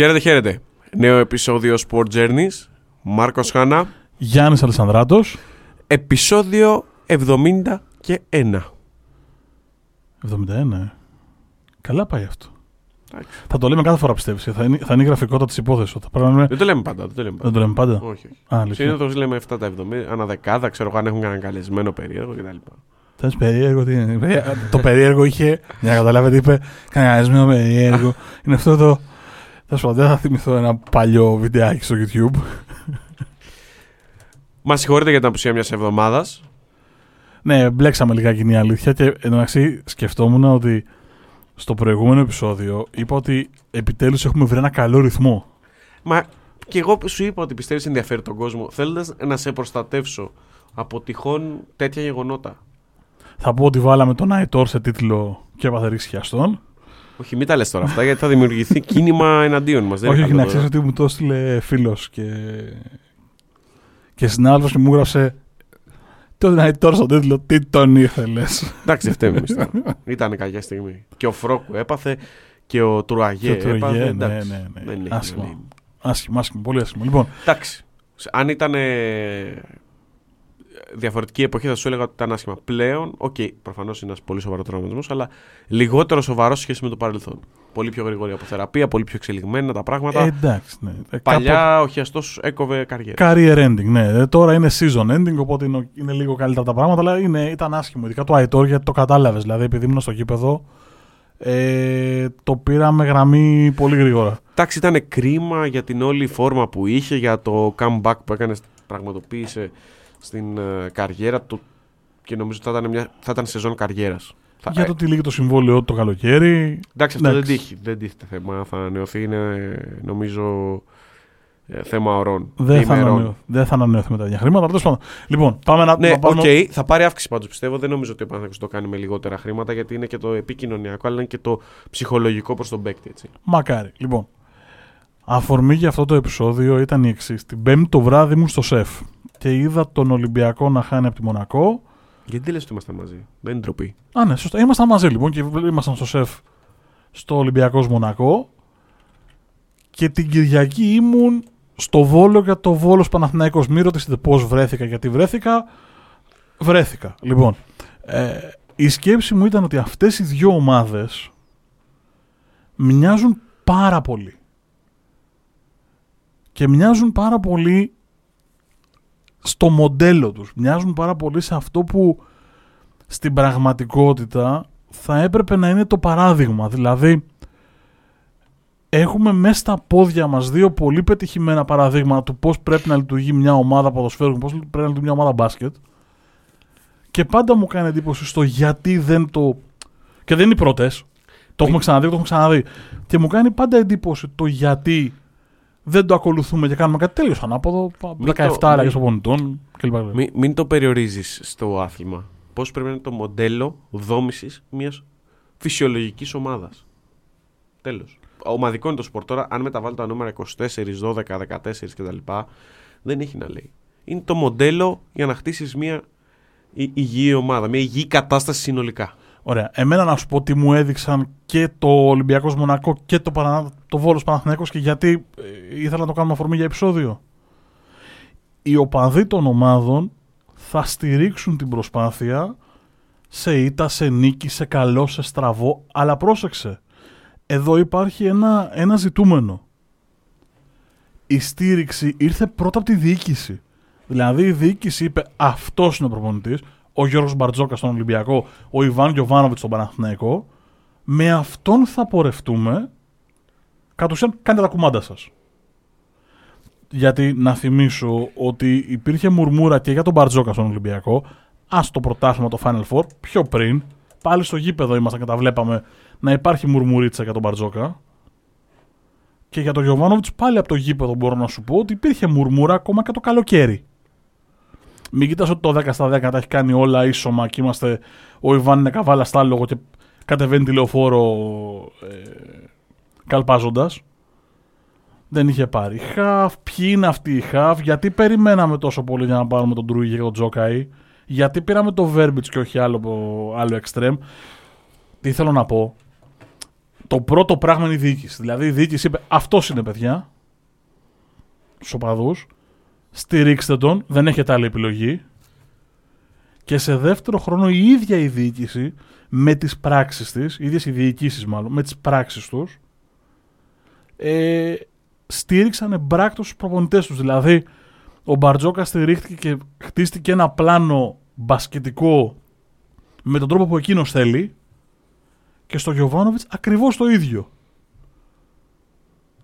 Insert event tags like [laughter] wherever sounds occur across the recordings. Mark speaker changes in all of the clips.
Speaker 1: Χαίρετε, χαίρετε. Νέο επεισόδιο Sport Journeys. Μάρκος Χάνα.
Speaker 2: Γιάννης Αλεσανδράτος.
Speaker 1: Επεισόδιο 71.
Speaker 2: 71, ε. Καλά πάει αυτό.
Speaker 1: Εντάξει.
Speaker 2: Θα το λέμε κάθε φορά πιστεύεις. Θα είναι, θα είναι η γραφικότητα της υπόθεσης. Θα πρέπει να είναι...
Speaker 1: Δεν το λέμε πάντα. Δεν το λέμε
Speaker 2: Δεν
Speaker 1: πάντα.
Speaker 2: το λέμε πάντα;
Speaker 1: Όχι, όχι.
Speaker 2: Α, αλήθεια.
Speaker 1: Συνήθως λέμε 7 τα 70, ανά δεκάδα, ξέρω εγώ αν έχουν κανένα καλεσμένο περίεργο κτλ.
Speaker 2: Θες περίεργο, τι είναι; Περί- το περίεργο είχε, για να καταλάβετε, είπε κανένα περίεργο. είναι αυτό το. Θα σου πω, δεν θα θυμηθώ ένα παλιό βιντεάκι στο YouTube.
Speaker 1: Μα συγχωρείτε για την απουσία μιας εβδομάδας.
Speaker 2: ναι, μπλέξαμε λιγάκι είναι η αλήθεια και εντάξει σκεφτόμουν ότι στο προηγούμενο επεισόδιο είπα ότι επιτέλους έχουμε βρει ένα καλό ρυθμό.
Speaker 1: Μα και εγώ σου είπα ότι πιστεύεις ενδιαφέρει τον κόσμο, θέλοντας να σε προστατεύσω από τυχόν τέτοια γεγονότα.
Speaker 2: Θα πω ότι βάλαμε τον Αϊτόρ σε τίτλο και έπαθε ρίξη χιαστών.
Speaker 1: Όχι, μην τα λες τώρα αυτά, γιατί θα δημιουργηθεί [laughs] κίνημα εναντίον μας.
Speaker 2: Όχι, όχι, να ξέρεις ότι μου το έστειλε φίλος και. και συνάδελφος και μου έγραψε. Τον Αϊτόρ στον τίτλο, τι τον ήθελες.
Speaker 1: Εντάξει, δεν φταίμε εμείς τώρα. [laughs] Ήταν κακιά στιγμή. Και ο Φρόκου έπαθε και ο Τουραγέ
Speaker 2: Και ο
Speaker 1: έπαθε.
Speaker 2: Τουραγέ,
Speaker 1: εντάξει,
Speaker 2: ναι, ναι, ναι.
Speaker 1: Δεν έχει
Speaker 2: Άσχημα.
Speaker 1: να λέει.
Speaker 2: Άσχημα, άσχημα, πολύ άσχημα. Λοιπόν,
Speaker 1: Εντάξει. Αν ήταν ε, διαφορετική εποχή θα σου έλεγα ότι ήταν άσχημα. Πλέον, OK, okay, προφανώς είναι ένας πολύ σοβαρός τραυματισμός, αλλά λιγότερο σοβαρός σε σχέση με το παρελθόν. Πολύ πιο γρήγορη αποθεραπεία, πολύ πιο εξελιγμένα τα πράγματα.
Speaker 2: ε, εντάξει, ναι. Ε,
Speaker 1: Παλιά ο χιαστό έκοβε καριέρα.
Speaker 2: Career ending, ναι. Ε, Τώρα είναι season ending, οπότε είναι, είναι λίγο καλύτερα τα πράγματα, αλλά είναι, ήταν άσχημο. Ειδικά το Αϊτόρ γιατί το κατάλαβες. Δηλαδή, επειδή ήμουν στο γήπεδο, ε, το πήραμε γραμμή πολύ γρήγορα.
Speaker 1: Εντάξει, ήταν κρίμα για την όλη φόρμα που είχε, για το comeback που έκανες, πραγματοποίησε στην ε, καριέρα του και νομίζω ότι θα ήταν, μια, θα ήταν σεζόν καριέρας.
Speaker 2: Για το ότι λήγει το συμβόλαιο του το καλοκαίρι.
Speaker 1: Εντάξει, αυτό δεν
Speaker 2: εντάξει.
Speaker 1: τύχει. Δεν τίθεται θέμα. Θα ανανεωθεί, είναι νομίζω ε, θέμα ωρών.
Speaker 2: Δεν θα,
Speaker 1: ημερών.
Speaker 2: ανανεω, δεν θα ανανεωθεί με τα ίδια χρήματα. αλλά τέλος πάντων. Λοιπόν, πάμε να,
Speaker 1: Ναι,
Speaker 2: να
Speaker 1: οκ,
Speaker 2: πάμε.
Speaker 1: θα πάρει αύξηση πάντως πιστεύω. Δεν νομίζω ότι ο Παναθηναϊκός το κάνει με λιγότερα χρήματα γιατί είναι και το επικοινωνιακό αλλά είναι και το ψυχολογικό προς τον παίκτη. Έτσι.
Speaker 2: Μακάρι. Λοιπόν, αφορμή για αυτό το επεισόδιο ήταν η εξής. Την Πέμπτη το βράδυ ήμουν στο σεφ και είδα τον Ολυμπιακό να χάνει από τη Μονακό.
Speaker 1: Γιατί δεν λες ότι ήμασταν μαζί; Δεν είναι ντροπή.
Speaker 2: Α, ναι, σωστά. Ήμασταν μαζί λοιπόν και ήμασταν στο σεφ στο Ολυμπιακός Μονακό. Και την Κυριακή ήμουν στο Βόλο για το Βόλος Παναθηναϊκός. Μην ρωτήσετε πώς βρέθηκα, γιατί βρέθηκα. Βρέθηκα. Λοιπόν, ε, η σκέψη μου ήταν ότι αυτές οι δύο ομάδες μοιάζουν πάρα πολύ. Και μοιάζουν πάρα πολύ στο μοντέλο τους. Μοιάζουν πάρα πολύ σε αυτό που στην πραγματικότητα θα έπρεπε να είναι το παράδειγμα. Δηλαδή, έχουμε μέσα στα πόδια μας δύο πολύ πετυχημένα παραδείγματα του πώς πρέπει να λειτουργεί μια ομάδα ποδοσφαίρου, πώς πρέπει να λειτουργεί μια ομάδα μπάσκετ. Και πάντα μου κάνει εντύπωση στο γιατί δεν το... Και δεν είναι οι πρώτες. Το έχουμε ξαναδεί, το έχουμε ξαναδεί. Και μου κάνει πάντα εντύπωση το γιατί δεν το ακολουθούμε και κάνουμε κάτι τέλειο ανάποδο.
Speaker 1: Μην
Speaker 2: 17
Speaker 1: το-
Speaker 2: αλλαγέ
Speaker 1: μην-
Speaker 2: προπονητών κλπ.
Speaker 1: Μην, μην το περιορίζεις στο άθλημα. Πώς πρέπει να είναι το μοντέλο δόμησης μιας φυσιολογικής ομάδας. Τέλος. Ομαδικό είναι το σπορ. Τώρα, αν μεταβάλει τα νούμερα 24, 12, 14 κτλ., δεν έχει να λέει. Είναι το μοντέλο για να χτίσεις μια η- υγιή ομάδα, μια υγιή κατάσταση συνολικά.
Speaker 2: Ωραία. Εμένα να σου πω τι μου έδειξαν και το Ολυμπιακός Μονακό και το, Παρα... το Βόλος Παναθηναϊκός και γιατί ε, ήθελα να το κάνουμε αφορμή για επεισόδιο. Οι οπαδοί των ομάδων θα στηρίξουν την προσπάθεια σε ήττα, σε νίκη, σε καλό, σε στραβό. Αλλά πρόσεξε. Εδώ υπάρχει ένα, ένα ζητούμενο. Η στήριξη ήρθε πρώτα από τη διοίκηση. Δηλαδή η διοίκηση είπε αυτός είναι ο προπονητής, ο Γιώργος Μπαρτζόκα στον Ολυμπιακό, ο Ιβάν Γιοβάνοβιτ στον Παναθηναϊκό. Με αυτόν θα πορευτούμε. Κατ' ουσίαν κάντε τα κουμάντα σας. Γιατί να θυμίσω ότι υπήρχε μουρμούρα και για τον Μπαρτζόκα στον Ολυμπιακό. Α το πρωτάθλημα το Final Four πιο πριν. Πάλι στο γήπεδο ήμασταν και τα βλέπαμε να υπάρχει μουρμουρίτσα για τον Μπαρτζόκα. Και για τον Γιωβάνοβιτς πάλι από το γήπεδο μπορώ να σου πω ότι υπήρχε μουρμούρα ακόμα και το καλοκαίρι. Μην κοιτάς ότι το 10 στα 10 τα έχει κάνει όλα ίσωμα και είμαστε. Ο Ιβάν είναι καβάλα στάλογο και κατεβαίνει τηλεοφόρο ε, καλπάζοντας. Δεν είχε πάρει χαφ. Ποιοι είναι αυτοί οι χαφ, γιατί περιμέναμε τόσο πολύ για να πάρουμε τον Ντρούι και τον Τζόκαη, γιατί πήραμε το Βέρμπιτς και όχι άλλο, άλλο extreme. Τι θέλω να πω; Το πρώτο πράγμα είναι η διοίκηση. Δηλαδή η διοίκηση είπε αυτός είναι παιδιά. Στους οπαδούς. Στηρίξτε τον. Δεν έχετε άλλη επιλογή. Και σε δεύτερο χρόνο η ίδια η διοίκηση με τις πράξεις της, οι ίδιες οι διοικήσεις μάλλον, με τις πράξεις τους, ε, στήριξαν εμπράκτος στους προπονητές τους. Δηλαδή, ο Μπαρτζόκα στηρίχθηκε και χτίστηκε ένα πλάνο μπασκετικό με τον τρόπο που εκείνος θέλει και στο Γιωβάνοβιτς ακριβώς το ίδιο.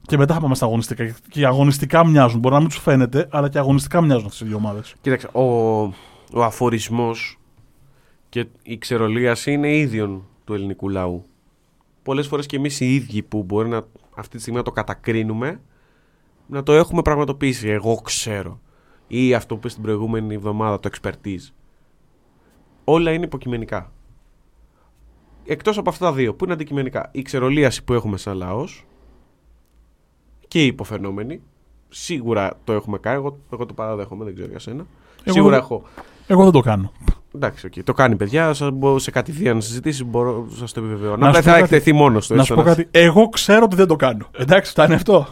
Speaker 2: Και μετά θα πάμε στα αγωνιστικά. Και αγωνιστικά μοιάζουν. Μπορεί να μην τους φαίνεται, αλλά και αγωνιστικά μοιάζουν αυτές οι δύο ομάδες.
Speaker 1: Κοίταξε, ο, ο αφορισμός και η ξερολίαση είναι ίδιον του ελληνικού λαού. Πολλές φορές και εμείς οι ίδιοι που μπορεί να, αυτή τη στιγμή να το κατακρίνουμε, να το έχουμε πραγματοποιήσει. Εγώ ξέρω. Ή αυτό που είπες την προηγούμενη εβδομάδα, το expertise. Όλα είναι υποκειμενικά. Εκτός από αυτά τα δύο, που είναι αντικειμενικά; Η ξερολίαση που έχουμε σαν λαός και οι υποφαινόμενοι. Σίγουρα το έχουμε κάνει. Εγώ, εγώ το παραδέχομαι, δεν ξέρω για σένα.
Speaker 2: Εγώ
Speaker 1: Σίγουρα
Speaker 2: δεν-
Speaker 1: έχω.
Speaker 2: Εγώ δεν το κάνω.
Speaker 1: Εντάξει, okay. το κάνει παιδιά. Σας μπω σε κατηδίαν συζητήσει μπορώ να σας το επιβεβαιώνω.
Speaker 2: Να
Speaker 1: Απλά
Speaker 2: σου πω
Speaker 1: θα
Speaker 2: κάτι-
Speaker 1: εκτεθεί μόνος του.
Speaker 2: να σου πω κάτι. Εγώ ξέρω ότι δεν το κάνω. Εντάξει, φτάνει αυτό.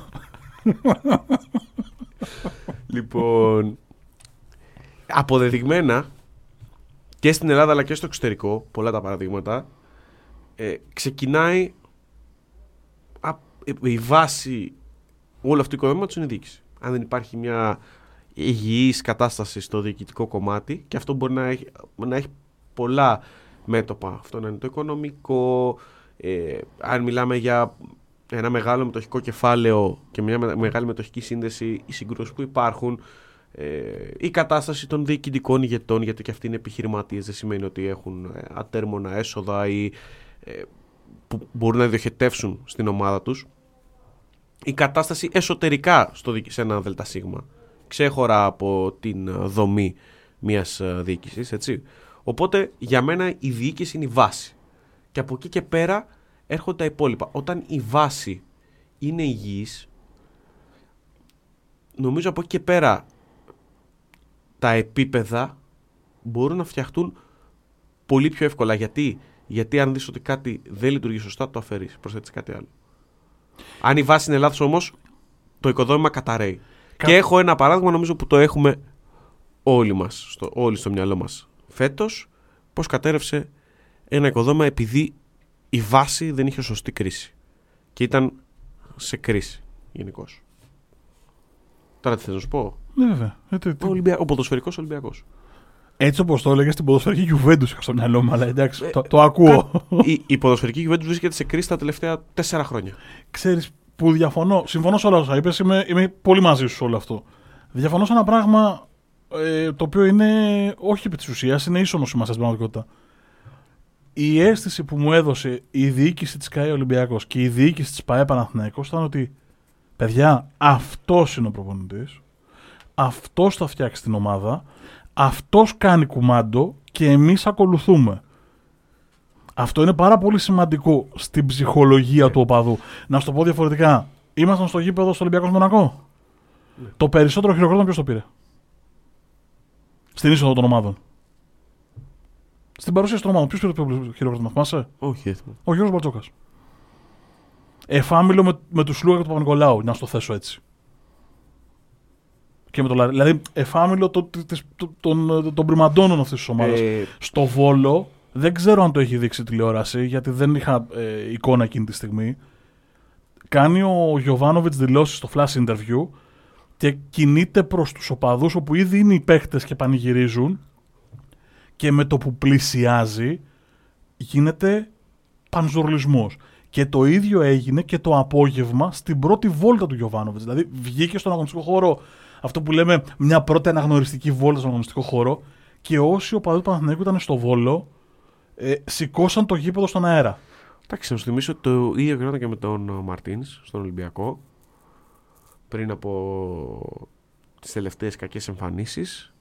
Speaker 1: Λοιπόν. Αποδεδειγμένα και στην Ελλάδα αλλά και στο εξωτερικό, πολλά τα παραδείγματα, ε, ξεκινάει α, η βάση όλου αυτού τους οικοδόμηματος είναι η διοίκηση. Αν δεν υπάρχει μια υγιής κατάσταση στο διοικητικό κομμάτι και αυτό μπορεί να έχει, να έχει πολλά μέτωπα. Αυτό να είναι το οικονομικό, ε, αν μιλάμε για ένα μεγάλο μετοχικό κεφάλαιο και μια με- μεγάλη μετοχική σύνδεση, οι συγκρούσεις που υπάρχουν, ε, η κατάσταση των διοικητικών ηγετών, γιατί και αυτοί είναι επιχειρηματίες, δεν σημαίνει ότι έχουν ε, ατέρμονα έσοδα ή ε, που μπορούν να διοχετεύσουν στην ομάδα τους. Η κατάσταση εσωτερικά στο, δι- σε ένα ΔΣ, ξέχωρα από την ε, δομή μιας ε, διοίκησης, έτσι. Οπότε για μένα η διοίκηση είναι η βάση. Και από εκεί και πέρα έρχονται τα υπόλοιπα. Όταν η βάση είναι υγιής, νομίζω από εκεί και πέρα τα επίπεδα μπορούν να φτιαχτούν πολύ πιο εύκολα. Γιατί, Γιατί αν δεις ότι κάτι δεν λειτουργεί σωστά, το αφαιρείς, προσθέτεις κάτι άλλο. Αν η βάση είναι λάθος όμως, το οικοδόμημα καταραίει.
Speaker 2: Κα-
Speaker 1: Και έχω ένα παράδειγμα νομίζω που το έχουμε όλοι μας, στο, όλοι στο μυαλό μας φέτος, πώς κατέρευσε ένα οικοδόμημα επειδή η βάση δεν είχε σωστή κρίση. Και ήταν σε κρίση γενικώς. Τώρα τι θες να σου πω;
Speaker 2: Ναι, βέβαια. Ε, τι- τι-
Speaker 1: Ο, Ολυμπια... ο ποδοσφαιρικός Ολυμπιακός.
Speaker 2: Έτσι όπως το έλεγες στην ποδοσφαιρική Juventus είχα στο μυαλό μου, αλλά εντάξει,
Speaker 1: Ε,
Speaker 2: το, το ακούω.
Speaker 1: η, η ποδοσφαιρική κυβέρνηση βρίσκεται σε κρίση τα τελευταία τέσσερα χρόνια.
Speaker 2: Ξέρεις που διαφωνώ. Συμφωνώ σε όλα όσα είπες. Είμαι, είμαι πολύ μαζί σου σε όλο αυτό. Διαφωνώ σε ένα πράγμα ε, το οποίο είναι όχι επί της ουσίας, είναι ίσονος σημασίας στην πραγματικότητα. Η αίσθηση που μου έδωσε η διοίκηση της ΚΑΕ Ολυμπιακός και η διοίκηση της ΠαΕ Παναθηναϊκός ήταν ότι παιδιά, αυτός είναι ο προπονητής. Αυτός θα φτιάξει την ομάδα. Αυτός κάνει κουμάντο και εμείς ακολουθούμε. Αυτό είναι πάρα πολύ σημαντικό στην ψυχολογία του οπαδού. Να σου το πω διαφορετικά. Ήμασταν στο γήπεδο στο Ολυμπιακός Μονακό.
Speaker 1: Ναι.
Speaker 2: Το περισσότερο χειροκρότημα ποιος το πήρε; Στην είσοδο των ομάδων. Στην παρουσίαση των ομάδων. Ποιος πήρε το πιο χειροκρότημα, θυμάσαι;
Speaker 1: Όχι, δεν θυμάμαι.
Speaker 2: Ο Γιώργος Μπαρτζόκα. Εφάμιλο με, με τους Λούκα και του Παπα-Νικολάου, να στο θέσω έτσι. Και με το Λαρι. Δηλαδή, εφάμιλο το, της- το- των, των πριμαντώνων αυτής της ομάδας.
Speaker 1: Ε,
Speaker 2: Στο Βόλο δεν ξέρω αν το έχει δείξει η τηλεόραση γιατί δεν είχα ε, εικόνα εκείνη τη στιγμή. Κάνει ο Γιωβάνοβιτς δηλώσεις στο flash interview και κινείται προς τους οπαδούς όπου ήδη είναι οι παίχτες και πανηγυρίζουν και με το που πλησιάζει γίνεται πανζουρλισμός. Και το ίδιο έγινε και το απόγευμα στην πρώτη βόλτα του Γιωβάνοβιτς. Δηλαδή βγήκε στον αγωνιστικό χώρο αυτό που λέμε μια πρώτη αναγνωριστική βόλτα στον αγωνιστικό χώρο και όσοι οπαδοί του Παναθηναϊκού ήταν στο Βόλο ε, σηκώσαν το γήπεδο στον αέρα.
Speaker 1: εντάξει, να σου θυμίσω ότι το ίδιο γινόταν και με τον Μαρτίνς στον Ολυμπιακό πριν από τις τελευταίες κακές εμφανίσεις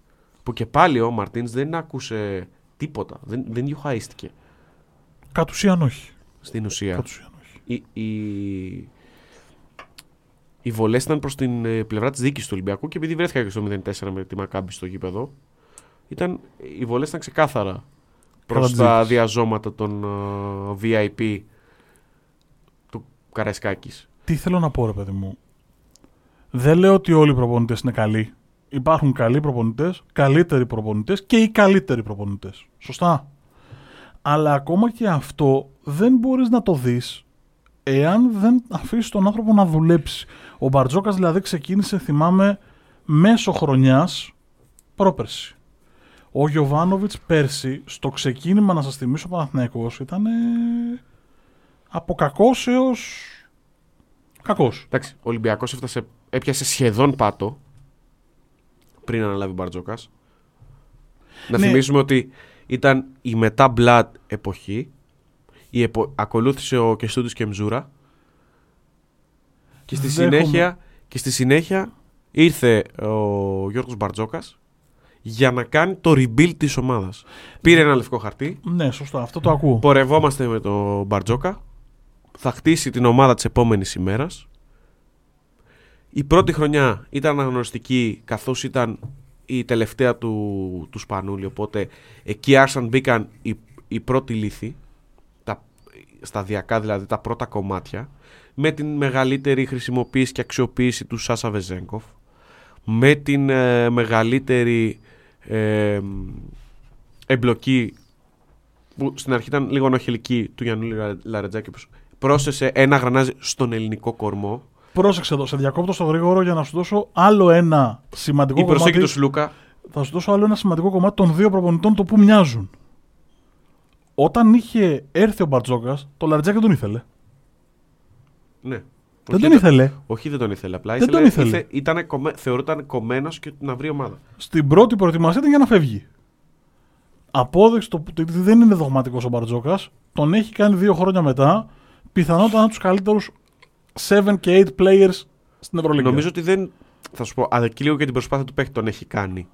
Speaker 1: που και πάλι ο Μαρτίνς δεν άκουσε τίποτα, δεν, δεν διοχαίστηκε
Speaker 2: Κατ' ουσίαν όχι.
Speaker 1: στην ουσία.
Speaker 2: Κατ' ουσίαν όχι.
Speaker 1: οι, οι, οι βολές ήταν προς την ε, πλευρά της δίκη του Ολυμπιακού και επειδή βρέθηκα και στο 0-4 με τη Μακάμπη στο γήπεδο, ήταν, οι βολές ήταν ξεκάθαρα προς
Speaker 2: Κατά της
Speaker 1: τα
Speaker 2: δίκης.
Speaker 1: διαζώματα των ε, VIP Καραϊσκάκης.
Speaker 2: Τι θέλω να πω, ρε παιδί μου. Δεν λέω ότι όλοι οι προπονητές είναι καλοί. Υπάρχουν καλοί προπονητές, καλύτεροι προπονητές και οι καλύτεροι προπονητές. Σωστά. Αλλά ακόμα και αυτό δεν μπορείς να το δεις εάν δεν αφήσεις τον άνθρωπο να δουλέψει. Ο Μπαρτζόκας δηλαδή ξεκίνησε, θυμάμαι, μέσω χρονιάς πρόπερση. Ο Γιωβάνοβιτς πέρσι, στο ξεκίνημα, να σας θυμίσω, ο Παναθηναϊκός ήταν ε, από κακός έως. Κακός.
Speaker 1: Εντάξει, ο Ολυμπιακός έφτασε, έπιασε σχεδόν πάτο πριν αναλάβει ο Μπαρτζόκας. Να
Speaker 2: Ναι.
Speaker 1: θυμίσουμε ότι ήταν η μετά Blood εποχή. Η επο... Ακολούθησε ο Κεστούτη και Μζούρα. Και στη,
Speaker 2: Δέχομαι.
Speaker 1: συνέχεια, και στη συνέχεια ήρθε ο Γιώργος Μπαρτζόκας για να κάνει το rebuild της ομάδας. Πήρε ένα λευκό χαρτί,
Speaker 2: Ναι, σωστά, αυτό το ακούω.
Speaker 1: πορευόμαστε με τον Μπαρτζόκα, θα χτίσει την ομάδα της επόμενης ημέρας. Η πρώτη χρονιά ήταν αναγνωριστική καθώς ήταν η τελευταία του, του Σπανούλη, οπότε εκεί άρχισαν μπήκαν οι, οι πρώτοι λύθοι, τα, σταδιακά δηλαδή τα πρώτα κομμάτια, με την μεγαλύτερη χρησιμοποίηση και αξιοποίηση του Σάσα Βεζέγκοφ, με την ε, μεγαλύτερη ε, εμπλοκή που στην αρχή ήταν λίγο ανοχελική του Γιάννου Λαρετζάκη που πρόσθεσε ένα γρανάζι στον ελληνικό κορμό.
Speaker 2: Πρόσεξε εδώ, σε διακόπτω στο γρήγορο για να σου δώσω άλλο ένα σημαντικό
Speaker 1: Η προσοχή
Speaker 2: κομμάτι.
Speaker 1: του Σλούκα.
Speaker 2: Θα σου δώσω άλλο ένα σημαντικό κομμάτι των δύο προπονητών το που μοιάζουν. Όταν είχε έρθει ο Μπαρτζόκα, το Λαριτζάκη δεν τον ήθελε.
Speaker 1: Ναι.
Speaker 2: Δεν
Speaker 1: Όχι,
Speaker 2: τον ήθελε.
Speaker 1: Όχι, δεν τον ήθελε. Απλά
Speaker 2: Δεν τον ήθελε.
Speaker 1: ήταν, κομμέ, θεωρούταν κομμένος και να βρει ομάδα.
Speaker 2: Στην πρώτη προετοιμασία ήταν για να φεύγει. Απόδειξη το ότι δεν είναι δογματικός ο Μπαρτζόκας. Τον έχει κάνει δύο χρόνια μετά. Πιθανότατα ένα από τους καλύτερους 7 και 8 players στην Ευρωλίγα.
Speaker 1: Νομίζω ότι δεν. Θα σου πω, αλλά και λίγο και την προσπάθεια του παίχτη τον έχει κάνει.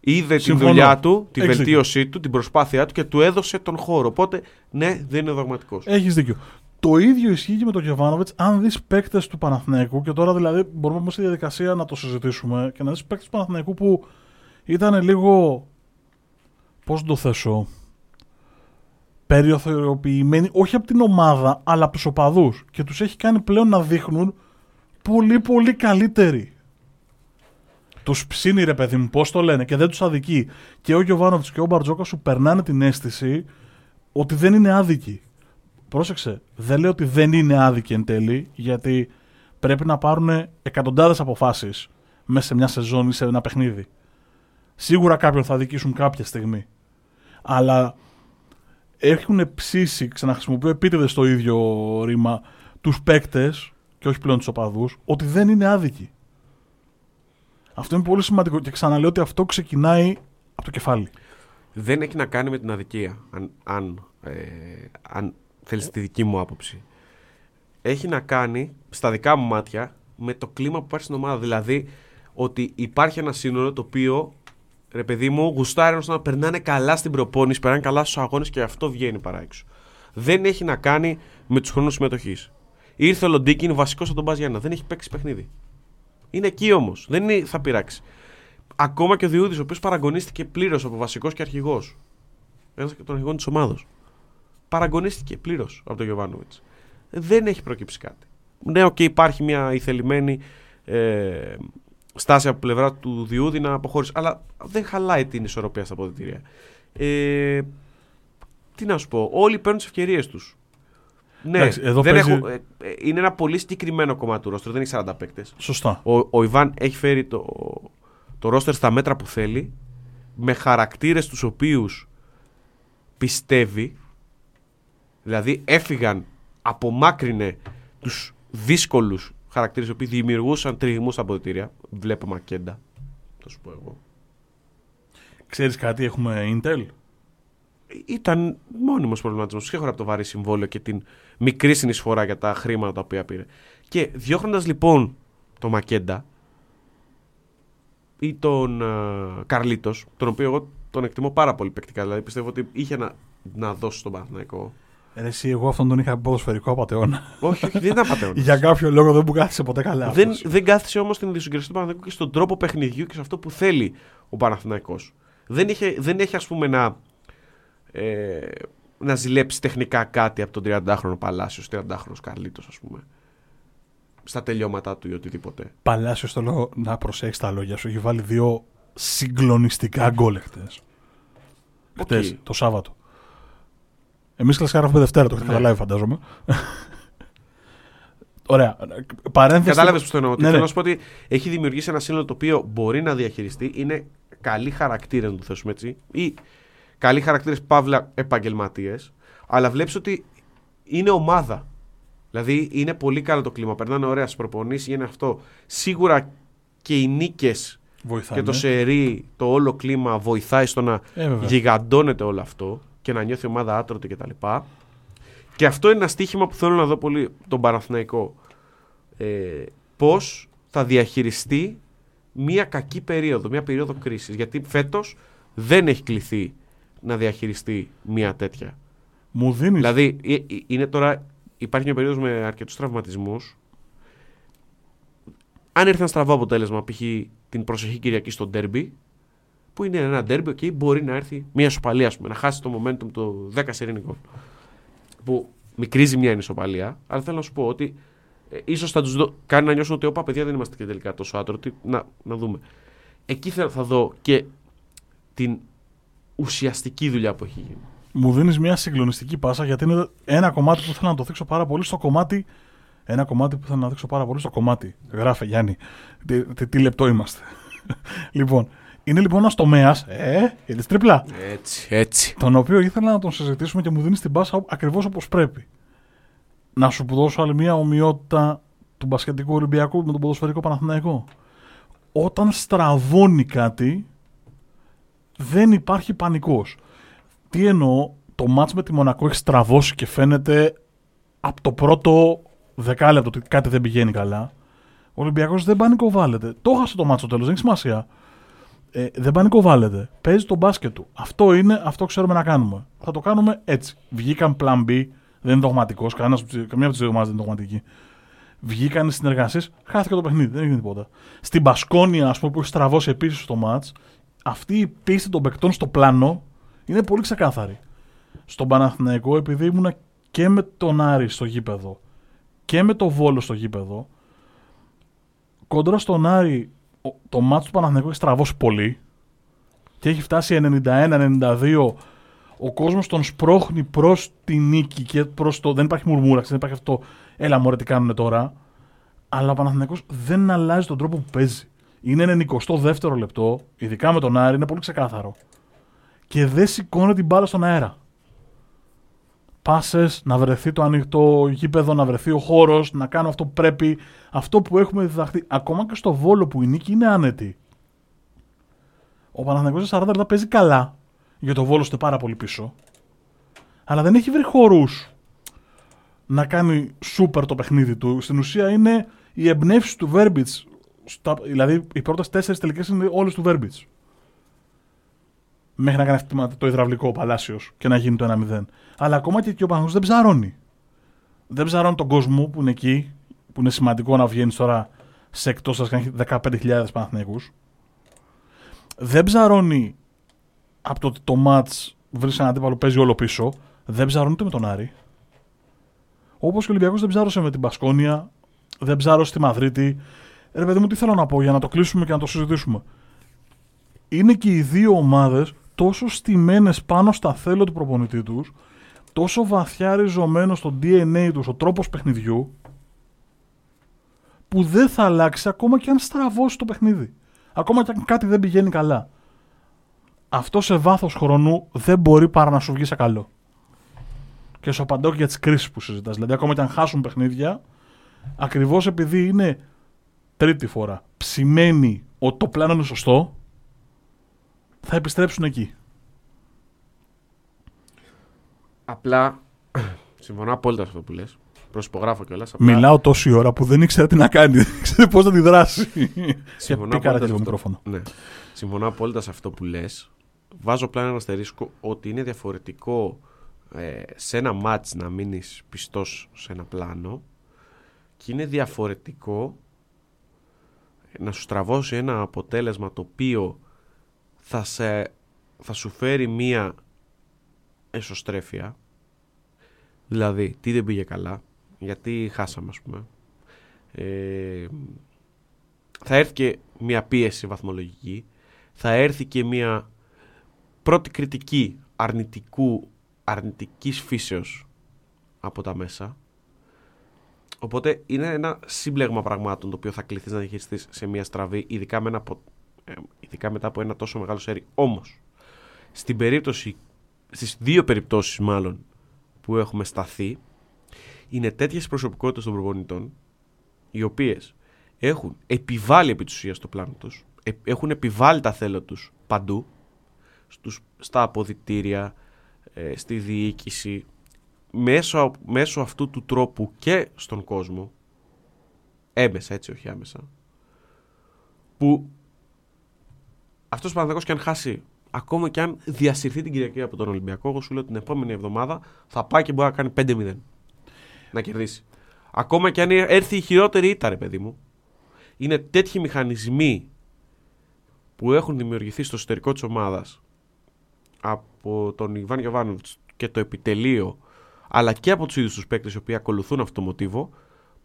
Speaker 1: Είδε τη
Speaker 2: Συμφωνώ.
Speaker 1: δουλειά του, τη
Speaker 2: Έχεις
Speaker 1: βελτίωσή του, την προσπάθειά του και του έδωσε τον χώρο. Οπότε, ναι, δεν είναι δογματικός.
Speaker 2: Έχεις δίκιο. Το ίδιο ισχύει και με τον Γεβάνοβιτ. Αν δεις παίκτες του Παναθηναϊκού, και τώρα δηλαδή μπορούμε μέσα στη διαδικασία να το συζητήσουμε και να δεις παίκτες του Παναθηναϊκού που ήταν λίγο. Πώς να το θέσω. Περιοθεωρημένοι, όχι από την ομάδα, αλλά από τους οπαδούς. Και τους έχει κάνει πλέον να δείχνουν πολύ πολύ καλύτεροι. Τους ψήνει ρε παιδί μου, πώς το λένε, και δεν τους αδικεί. Και ο Γιωβάνοβιτς και ο Μπαρτζόκα σου περνάνε την αίσθηση ότι δεν είναι άδικοι. Πρόσεξε, δεν λέω ότι δεν είναι άδικοι εν τέλει, γιατί πρέπει να πάρουν εκατοντάδες αποφάσεις μέσα σε μια σεζόν ή σε ένα παιχνίδι. Σίγουρα κάποιον θα δικήσουν κάποια στιγμή. Αλλά έχουν ψήσει, ξαναχρησιμοποιώ επίτηδες το ίδιο ρήμα, τους παίκτες και όχι πλέον τους οπαδούς, ότι δεν είναι άδικοι. Αυτό είναι πολύ σημαντικό και ξαναλέω ότι αυτό ξεκινάει από το κεφάλι.
Speaker 1: δεν έχει να κάνει με την αδικία. Αν, αν, ε, αν θέλεις τη δική μου άποψη. Έχει να κάνει, στα δικά μου μάτια, με το κλίμα που υπάρχει στην ομάδα. Δηλαδή, ότι υπάρχει ένα σύνολο το οποίο, ρε παιδί μου, γουστάρει να περνάνε καλά στην προπόνηση, περνάνε καλά στους αγώνες και αυτό βγαίνει παρά έξω. Δεν έχει να κάνει με τους χρόνους συμμετοχής. Ήρθε ο Λοντίγκιν, είναι βασικός από τον Μπαζιάννα. Δεν έχει παίξει παιχνίδι. Είναι εκεί όμως. Δεν είναι, θα πειράξει. Ακόμα και ο Διούδης, ο οποίος παραγκωνίστηκε πλήρως από βασικός και αρχηγός. Ένας από των αρχηγών της ομάδας. Παραγκωνίστηκε πλήρως από τον Γιοβάνοβιτς. Δεν έχει προκύψει κάτι. Ναι, οκ, υπάρχει μια ηθελημένη ε, στάση από πλευρά του Διούδη να αποχωρήσει. Αλλά δεν χαλάει την ισορροπία στα αποδυτήρια. Ε, τι να σου πω, όλοι παίρνουν τις ευκαιρίες τους. Ναι,
Speaker 2: Εντάξει, εδώ
Speaker 1: δεν
Speaker 2: παίζει-
Speaker 1: έχω, ε, ε, είναι ένα πολύ συγκεκριμένο κομμάτι του ρόστρου. Δεν έχει 40 παίκτες.
Speaker 2: Σωστά.
Speaker 1: Ο, ο Ιβάν έχει φέρει το, το ρόστερ στα μέτρα που θέλει με χαρακτήρες τους οποίους πιστεύει δηλαδή έφυγαν απομάκρυνε τους δύσκολους χαρακτήρες οι οποίοι δημιουργούσαν τριγμούς στα αποδητήρια βλέπω Μακέντα θα σου πω εγώ.
Speaker 2: Ξέρεις κάτι, έχουμε Intel;
Speaker 1: ήταν μόνιμος προβληματισμός. Σχέδιο από το βαρύ συμβόλαιο και την μικρή συνεισφορά για τα χρήματα τα οποία πήρε. Και διώχνοντας λοιπόν το Μακέντα ή τον uh, Καρλίτος τον οποίο εγώ τον εκτιμώ πάρα πολύ παικτικά δηλαδή πιστεύω ότι είχε να, να δώσει στον Παναθηναϊκό
Speaker 2: Ρε, εσύ, εγώ αυτόν τον είχα ποδοσφαιρικό απαταιώνα.
Speaker 1: όχι, όχι, δεν ήταν απαταιώνας.
Speaker 2: Για κάποιο λόγο δεν μου κάθισε ποτέ καλά.
Speaker 1: δεν,
Speaker 2: αυτός.
Speaker 1: δεν κάθισε όμως την ιδιοσυγκρισία του Παναθηναϊκού και στον τρόπο παιχνιδιού και σε αυτό που θέλει ο Παναθηναϊκός. Δεν, είχε, δεν έχει ας πούμε να, ε, να ζηλέψει τεχνικά κάτι από τον 30χρονο Παλάσιος, 30χρονο Καρλίτος, ας πούμε. Στα τελειώματά του ή οτιδήποτε.
Speaker 2: Παλάσιος θέλω να προσέξεις τα λόγια σου. Έχει βάλει δύο συγκλονιστικά γκολ χτε. Χτε, το Σάββατο. Εμείς κλασικά γράφουμε Δευτέρα, το έχετε ναι. καταλάβει, φαντάζομαι. Ωραία. Παρένθεση.
Speaker 1: Κατάλαβες που το εννοώ. Ναι, θέλω ναι. να σου πω ότι έχει δημιουργήσει ένα σύνολο το οποίο μπορεί να διαχειριστεί. Είναι καλοί χαρακτήρες, να το θέσουμε έτσι. Ή καλοί χαρακτήρες παύλα επαγγελματίες. Αλλά βλέπεις ότι είναι ομάδα. Δηλαδή είναι πολύ καλό το κλίμα. Περνάνε ωραία στις προπονήσεις, γίνεται αυτό. Σίγουρα και οι νίκες και το σερί, το όλο κλίμα βοηθάει στο να ε, γιγαντώνεται όλο αυτό και να νιώθει η ομάδα άτρωτη κτλ. Και, και αυτό είναι ένα στίχημα που θέλω να δω πολύ τον Παναθηναϊκό. Ε, Πώς θα διαχειριστεί μια κακή περίοδο, μια περίοδο κρίσης. Γιατί φέτος δεν έχει κληθεί να διαχειριστεί μια τέτοια.
Speaker 2: Μου δίνει.
Speaker 1: Δηλαδή, ε, ε, είναι τώρα, υπάρχει μια περίοδος με αρκετούς τραυματισμούς. Αν έρθει ένα στραβό αποτέλεσμα, π.χ. την προσεχή Κυριακή στο ντέρμπι, που είναι ένα ντέρμπι, okay, μπορεί να έρθει μια ισοπαλία, πούμε, να χάσει το momentum το 10 σερήνικο. Που μικρίζει μια ισοπαλία, αλλά θέλω να σου πω ότι ε, ίσως θα τους δω, κάνει να νιώσουν ότι όπα παιδιά δεν είμαστε και τελικά τόσο άτρωτοι. Να, να δούμε. Εκεί θα, θα δω και την ουσιαστική δουλειά που έχει γίνει.
Speaker 2: Μου δίνεις μια συγκλονιστική πάσα γιατί είναι ένα κομμάτι που θέλω να το δείξω πάρα πολύ στο κομμάτι. Ένα κομμάτι που θέλω να δείξω πάρα πολύ στο κομμάτι. Γράφε Γιάννη. Τι, τι, τι λεπτό είμαστε. [laughs] λοιπόν, είναι λοιπόν ένας τομέας. Ε, είναι τριπλά.
Speaker 1: Έτσι, έτσι.
Speaker 2: Τον οποίο ήθελα να τον συζητήσουμε και μου δίνει την πάσα ακριβώς όπως πρέπει. Να σου δώσω άλλη μια ομοιότητα του μπασκετικού Ολυμπιακού με τον ποδοσφαιρικό Παναθηναϊκό. Όταν στραβώνει κάτι, δεν υπάρχει πανικός. Τι εννοώ, το μάτς με τη Μονακό έχει στραβώσει και φαίνεται από το πρώτο δεκάλεπτο ότι κάτι δεν πηγαίνει καλά. Ο Ολυμπιακός δεν πανικοβάλλεται. Το έχασε το μάτς στο τέλος, δεν έχει σημασία ε, δεν πανικοβάλλεται. Παίζει το μπάσκετ του. Αυτό είναι, αυτό ξέρουμε να κάνουμε. Θα το κάνουμε έτσι. Βγήκαν plan B, δεν είναι δογματικός, καμία από τις δύο ομάδες δεν είναι δογματική. Βγήκαν οι συνεργασίες, χάθηκε το παιχνίδι, δεν έγινε τίποτα. Στην Πασκόνια, ας πούμε, που έχει στραβώσει επίσης στο ματ, αυτή η πίστη των παικτών στο πλάνο είναι πολύ ξεκάθαρη. Στον Παναθηναϊκό, επειδή ήμουν και με τον Άρη στο γήπεδο και με τον Βόλο στο γήπεδο, κόντρα στον Άρη το μάτσο του Παναθηναϊκού έχει στραβώσει πολύ και έχει φτάσει 91-92. Ο κόσμος τον σπρώχνει προς τη νίκη και προς το. Δεν υπάρχει μουρμούρα, δεν υπάρχει αυτό. Έλα, μωρέ, τι κάνουν τώρα. Αλλά ο Παναθηναϊκός δεν αλλάζει τον τρόπο που παίζει. Είναι ένα 22ο λεπτό, ειδικά με τον Άρη, είναι πολύ ξεκάθαρο. Και δεν σηκώνει την μπάλα στον αέρα. Πάσες, να βρεθεί το ανοιχτό γήπεδο, να βρεθεί ο χώρος, να κάνω αυτό που πρέπει, αυτό που έχουμε διδαχθεί. Ακόμα και στο βόλο που η νίκη είναι άνετη. Ο Παναθηναϊκός 40 λεπτά παίζει καλά. Για το βόλος είστε πάρα πολύ πίσω. Αλλά δεν έχει βρει χώρου να κάνει σούπερ το παιχνίδι του. Στην ουσία είναι η εμπνεύση του Βέρμπιτς. Δηλαδή οι πρώτες τέσσερις τελικές είναι όλες του Βέρμπιτς. Μέχρι να κάνει το υδραυλικό ο Παλάσιος και να γίνει το 1-0. Αλλά ακόμα και, και ο Παναθηναϊκός δεν ψαρώνει. Δεν ψαρώνει τον κόσμο που είναι εκεί που είναι σημαντικό να βγαίνεις τώρα σε εκτός σα κάνεις 15.000 Παναθηναϊκούς. Δεν ψαρώνει από το ότι το ματ βρίσκει έναν αντίπαλο παίζει όλο πίσω. Δεν ψαρώνει ούτε με τον Άρη. Όπως και ο Ολυμπιακός δεν ψάρωσε με την Πασκόνια, δεν ψάρωσε στη Μαδρίτη. Ρε παιδί μου, τι θέλω να πω για να το κλείσουμε και να το συζητήσουμε. Είναι και οι δύο ομάδες τόσο στημένες πάνω στα θέλω του προπονητή τους, τόσο βαθιά ριζωμένος στο DNA τους, ο τρόπος παιχνιδιού, που δεν θα αλλάξει ακόμα και αν στραβώσει το παιχνίδι. Ακόμα και αν κάτι δεν πηγαίνει καλά. Αυτό σε βάθος χρονού δεν μπορεί παρά να σου βγει σε καλό. Και σου απαντώ και για τις κρίσεις που συζητάς. Δηλαδή, ακόμα και αν χάσουν παιχνίδια, ακριβώς επειδή είναι τρίτη φορά ψημένοι ότι το πλάνο είναι σωστό, θα επιστρέψουν εκεί.
Speaker 1: Απλά συμφωνώ απόλυτα σε αυτό που λες Προσυπογράφω κιόλας.
Speaker 2: Απλά... Μιλάω τόση ώρα που δεν ήξερα τι να κάνει. Δεν ήξερα πώς να αντιδράσει.
Speaker 1: Συμφωνώ απόλυτα, το μικρόφωνο. Ναι. Συμφωνώ απόλυτα σε αυτό που λες. Βάζω πλέον ένα αστερίσκο ότι είναι διαφορετικό ε, σε ένα μάτς να μείνεις πιστός σε ένα πλάνο και είναι διαφορετικό να σου στραβώσει ένα αποτέλεσμα το οποίο θα, σε, θα σου φέρει μία εσωστρέφεια Δηλαδή, τι δεν πήγε καλά, γιατί χάσαμε, ας πούμε. Ε, θα έρθει και μια πίεση βαθμολογική, θα έρθει και μια πρώτη κριτική αρνητικού, αρνητικής φύσεως από τα μέσα. Οπότε είναι ένα σύμπλεγμα πραγμάτων το οποίο θα κληθείς να διαχειριστείς σε μια στραβή, ειδικά, με ένα, ε, ειδικά μετά από ένα τόσο μεγάλο σέρι. Όμως, στην περίπτωση, στις δύο περιπτώσεις μάλλον που έχουμε σταθεί, είναι τέτοιες προσωπικότητες των προπονητών, οι οποίες έχουν επιβάλει επί της ουσίας το πλάνο τους, ε, έχουν επιβάλει τα θέλω τους παντού, στους, στα αποδητήρια, ε, στη διοίκηση, μέσω, μέσω αυτού του τρόπου και στον κόσμο, έμεσα έτσι όχι άμεσα, που αυτός ο Παναθηναϊκός και αν χάσει ακόμα και αν διασυρθεί την Κυριακή από τον Ολυμπιακό, εγώ σου λέω την επόμενη εβδομάδα θα πάει και μπορεί να κάνει 5-0. Να κερδίσει. Ακόμα και αν έρθει η χειρότερη ήττα, ρε παιδί μου. Είναι τέτοιοι μηχανισμοί που έχουν δημιουργηθεί στο εσωτερικό της ομάδας από τον Ιβάν Γιωβάνοβιτς και το επιτελείο, αλλά και από τους ίδιους τους παίκτες οι οποίοι ακολουθούν αυτό το μοτίβο,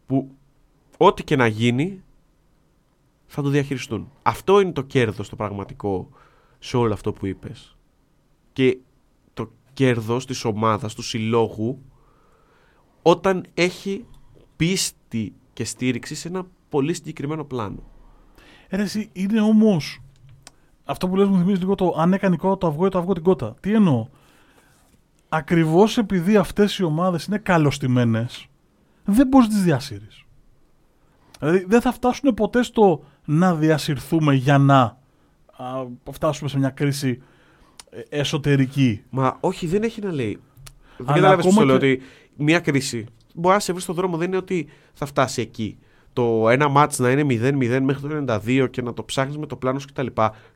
Speaker 1: που ό,τι και να γίνει θα το διαχειριστούν. Αυτό είναι το κέρδος το πραγματικό σε όλο αυτό που είπες. Και το κέρδος της ομάδας, του συλλόγου, όταν έχει πίστη και στήριξη σε ένα πολύ συγκεκριμένο πλάνο.
Speaker 2: Έρεση, είναι όμως αυτό που λες μου θυμίζει λίγο το αν έκανε κότα το αυγό ή το αυγό την κότα. Τι εννοώ; Ακριβώς επειδή αυτές οι ομάδες είναι καλωστημένες, δεν μπορείς να τις διασύρεις. Δηλαδή δεν θα φτάσουν ποτέ στο να διασυρθούμε για να φτάσουμε σε μια κρίση ε, εσωτερική.
Speaker 1: Μα όχι, δεν έχει να λέει. Δεν καταλαβαίνεις τι λέω, ότι μια κρίση μπορεί να σε βρει στον δρόμο, δεν είναι ότι θα φτάσει εκεί. Το ένα μάτς να είναι 0-0 μέχρι το 92 και να το ψάχνεις με το πλάνο σου κτλ.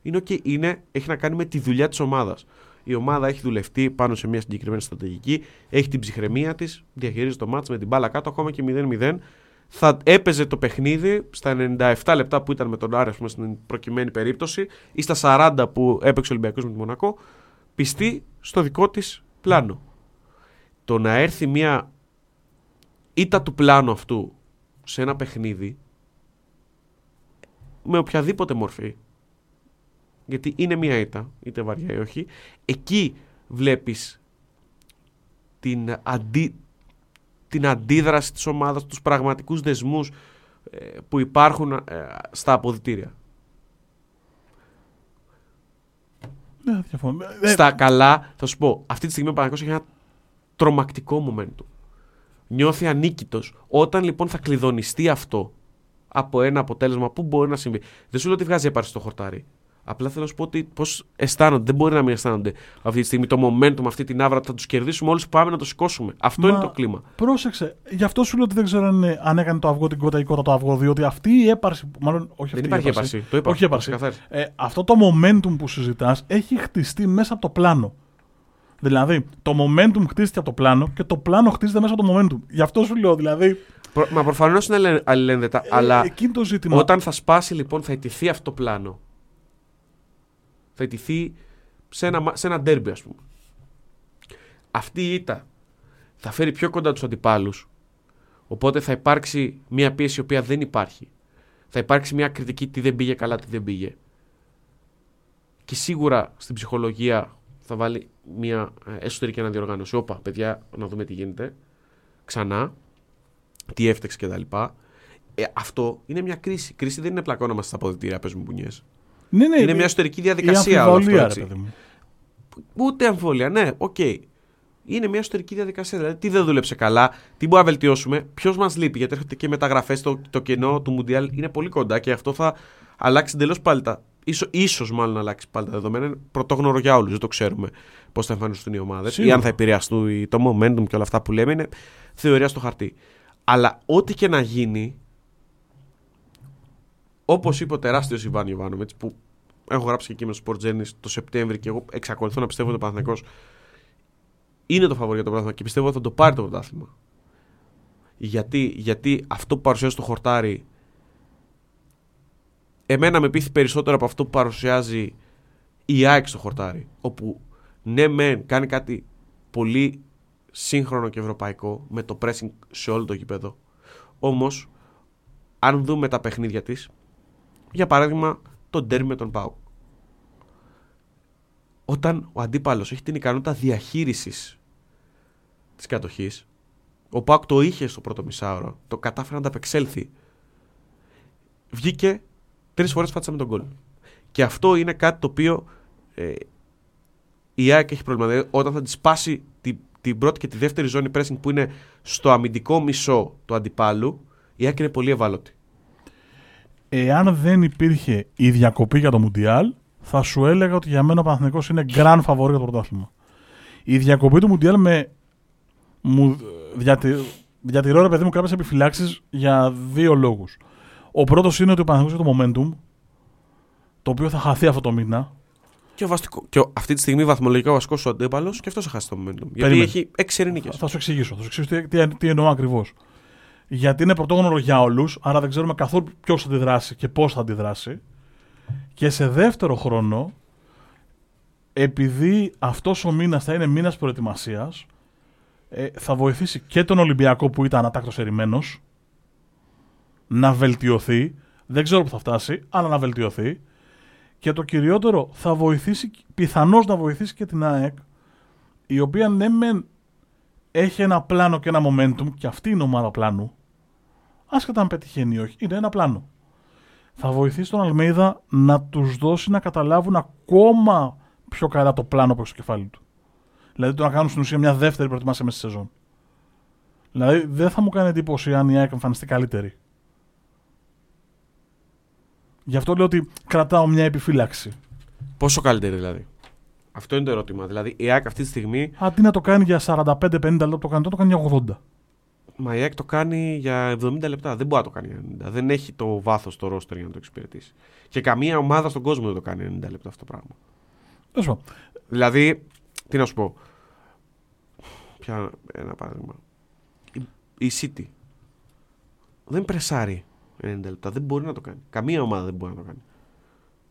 Speaker 1: Είναι ότι είναι, έχει να κάνει με τη δουλειά της ομάδας. Η ομάδα έχει δουλευτεί πάνω σε μια συγκεκριμένη στρατηγική, έχει την ψυχραιμία της, διαχειρίζει το μάτς με την μπάλα κάτω, ακόμα και 0-0 θα έπαιζε το παιχνίδι στα 97 λεπτά που ήταν με τον Άρη, στην προκειμένη περίπτωση, ή στα 40 που έπαιξε ο Ολυμπιακός με τη Μονακό, πιστή στο δικό της πλάνο. Το να έρθει μια ήττα του πλάνου αυτού σε ένα παιχνίδι με οποιαδήποτε μορφή γιατί είναι μια ήττα, είτε βαριά ή όχι, εκεί βλέπεις την, αντί, την αντίδραση της ομάδας, τους πραγματικούς δεσμούς ε, που υπάρχουν ε, στα αποδητήρια.
Speaker 2: Ναι,
Speaker 1: ε, στα καλά, θα σου πω, αυτή τη στιγμή ο Παναγιώτης έχει ένα τρομακτικό momentum. Νιώθει ανίκητος. Όταν λοιπόν θα κλειδονιστεί αυτό από ένα αποτέλεσμα που μπορεί να συμβεί. Δεν σου λέω ότι βγάζει έπαρση στο χορτάρι. Απλά θέλω να σου πω ότι πώς αισθάνονται. Δεν μπορεί να μην αισθάνονται αυτή τη στιγμή το momentum, αυτή την άβρα. Θα τους κερδίσουμε όλους που πάμε να το σηκώσουμε. Αυτό είναι το κλίμα.
Speaker 2: Πρόσεξε. Γι' αυτό σου λέω ότι δεν ξέρω αν, αν έκανε το αυγό την κότα ή κότα το αυγό. Διότι αυτή η έπαρση. Μάλλον όχι αυτή
Speaker 1: δεν υπάρχει
Speaker 2: η
Speaker 1: έπαρση. Το είπα.
Speaker 2: Όχι έπαρση. Ε, αυτό το momentum που συζητάς έχει χτιστεί μέσα από το πλάνο. Δηλαδή, το momentum χτίστηκε από το πλάνο και το πλάνο χτίζεται μέσα από το momentum. Γι' αυτό σου λέω, δηλαδή.
Speaker 1: Μα προφανώς είναι αλληλένδετα. Ε, αλλά όταν θα σπάσει λοιπόν, θα ιτηθεί αυτό το πλάνο θα ιτηθεί σε ένα, σε ένα ντέρμπι, ας πούμε. Αυτή η ήττα θα φέρει πιο κοντά τους αντιπάλους. Οπότε θα υπάρξει μια πίεση η οποία δεν υπάρχει. Θα υπάρξει μια κριτική τι δεν πήγε καλά, τι δεν πήγε. Και σίγουρα στην ψυχολογία θα βάλει μια ε, εσωτερική αναδιοργάνωση. Όπα, παιδιά, να δούμε τι γίνεται. Ξανά. Τι έφταιξε κτλ. Ε, αυτό είναι μια κρίση. Κρίση δεν είναι πλακώνα στα αποδυτήρια, παίζουμε μπουνιές.
Speaker 2: Ναι, ναι,
Speaker 1: είναι μια εσωτερική διαδικασία.
Speaker 2: όλο αυτό,
Speaker 1: Ούτε αμφιβολία, ναι, OK. Okay. Είναι μια εσωτερική διαδικασία. Δηλαδή, τι δεν δούλεψε καλά, τι μπορούμε να βελτιώσουμε, ποιος μας λείπει. Γιατί έρχονται και μεταγραφές, το, το κενό του Μουντιάλ είναι πολύ κοντά και αυτό θα αλλάξει εντελώς πάλι τα. Ίσως, ίσως μάλλον αλλάξει πάλι τα δεδομένα. Είναι πρωτόγνωρο για όλους. Δεν το ξέρουμε πώς θα εμφανιστούν οι ομάδες ή αν θα επηρεαστούν το momentum και όλα αυτά που λέμε. Είναι θεωρία στο χαρτί. Αλλά ό,τι και να γίνει, όπως είπε ο τεράστιος Ιβάν Ιωβάνοβιτ, που έχω γράψει και εκεί με στο Sport Journey το Σεπτέμβρη και εγώ εξακολουθώ να πιστεύω ότι ο Παναθηναϊκός είναι το φαβορή για το πρωτάθλημα και πιστεύω ότι θα το πάρει το πρωτάθλημα. Γιατί, γιατί αυτό που παρουσιάζει στο χορτάρι εμένα με πείθει περισσότερο από αυτό που παρουσιάζει η ΑΕΚ στο χορτάρι. Όπου ναι, μεν κάνει κάτι πολύ σύγχρονο και ευρωπαϊκό με το pressing σε όλο το γήπεδο. Όμως, αν δούμε τα παιχνίδια της, για παράδειγμα το ντέρμι με τον Πάου. Όταν ο αντίπαλος έχει την ικανότητα διαχείρισης της κατοχής, ο Πάουκ το είχε στο πρώτο μισάωρο, το κατάφερε να ανταπεξέλθει. Βγήκε τρεις φορές φάτσα με τον γκολ. Και αυτό είναι κάτι το οποίο ε, η ΑΕΚ έχει πρόβλημα. Δηλαδή, όταν θα της σπάσει την, την πρώτη και τη δεύτερη ζώνη pressing που είναι στο αμυντικό μισό του αντιπάλου, η ΑΕΚ είναι πολύ ευάλωτη.
Speaker 2: Εάν δεν υπήρχε η διακοπή για το Μουντιάλ, θα σου έλεγα ότι για μένα ο Παναθηναϊκός είναι grand favori για το πρωτάθλημα. Η διακοπή του Μουντιάλ με. Μου, διατη, διατηρώ ρε παιδί μου κάποιες επιφυλάξεις για δύο λόγους. Ο πρώτος είναι ότι ο Παναθηναϊκός έχει το momentum, το οποίο θα χαθεί αυτό το μήνα.
Speaker 1: Και, ο βαστικό, και ο, αυτή τη στιγμή βαθμολογικά ο βασικό σου αντίπαλος και αυτός θα χάσει το momentum. Γιατί
Speaker 2: Περίμενε.
Speaker 1: έχει έξι ειρηνικέ.
Speaker 2: Θα, θα σου εξηγήσω. Θα σου εξηγήσω τι, τι, τι εννοώ ακριβώς. Γιατί είναι πρωτόγνωρο για όλους, άρα δεν ξέρουμε καθόλου ποιος θα αντιδράσει και πώς θα αντιδράσει. Και σε δεύτερο χρόνο, επειδή αυτός ο μήνας θα είναι μήνας προετοιμασίας, ε, θα βοηθήσει και τον Ολυμπιακό που ήταν ατάκτος ερημένος να βελτιωθεί. Δεν ξέρω που θα φτάσει, αλλά να βελτιωθεί. Και το κυριότερο, θα βοηθήσει, πιθανώς να βοηθήσει και την ΑΕΚ, η οποία ναι μεν έχει ένα πλάνο και ένα momentum, και αυτή είναι ομάδα πλάνου, άσχετα αν πετυχαίνει ή όχι, είναι ένα πλάνο. Θα βοηθήσει τον Αλμέιδα να τους δώσει να καταλάβουν ακόμα πιο καλά το πλάνο που έχει στο κεφάλι του. Δηλαδή το να κάνουν στην ουσία μια δεύτερη προετοιμασία μέσα στη σεζόν. Δηλαδή δεν θα μου κάνει εντύπωση αν η ΑΕΚ εμφανιστεί καλύτερη. Γι' αυτό λέω ότι κρατάω μια επιφύλαξη.
Speaker 1: Πόσο καλύτερη δηλαδή; Αυτό είναι το ερώτημα. Δηλαδή η ΑΕΚ αυτή τη στιγμή.
Speaker 2: Αντί να το κάνει για 45-50 λεπτά που το κάνει, τότε το κάνει για 80.
Speaker 1: Μα η ΑΕΚ το κάνει για 70 λεπτά. Δεν μπορεί να το κάνει για 90. Δεν έχει το βάθος το ρόστερ για να το εξυπηρετήσει. Και καμία ομάδα στον κόσμο δεν το κάνει 90 λεπτά αυτό το πράγμα.
Speaker 2: Τέλος πάντων.
Speaker 1: Δηλαδή, τι να σου πω; Ποια ένα παράδειγμα. Η, η City δεν πρεσάρει 90 λεπτά. Δεν μπορεί να το κάνει. Καμία ομάδα δεν μπορεί να το κάνει.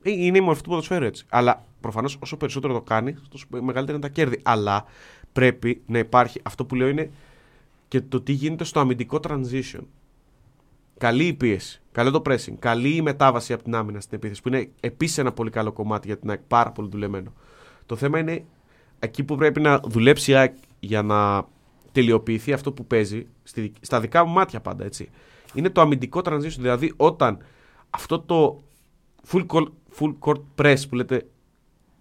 Speaker 1: Ε, Είναι η μορφή του ποδοσφαίρου έτσι. Αλλά προφανώς όσο περισσότερο το κάνει, τόσο μεγαλύτερα είναι τα κέρδη. Αλλά πρέπει να υπάρχει αυτό που λέω είναι και το τι γίνεται στο αμυντικό transition. Καλή η πίεση, καλό το pressing, καλή η μετάβαση από την άμυνα στην επίθεση, που είναι επίσης ένα πολύ καλό κομμάτι για την ΑΕΚ, πάρα πολύ δουλεμένο. Το θέμα είναι εκεί που πρέπει να δουλέψει η ΑΕΚ για να τελειοποιηθεί αυτό που παίζει, στη, στα δικά μου μάτια πάντα έτσι. Είναι το αμυντικό transition, δηλαδή όταν αυτό το full court, full court press που λέτε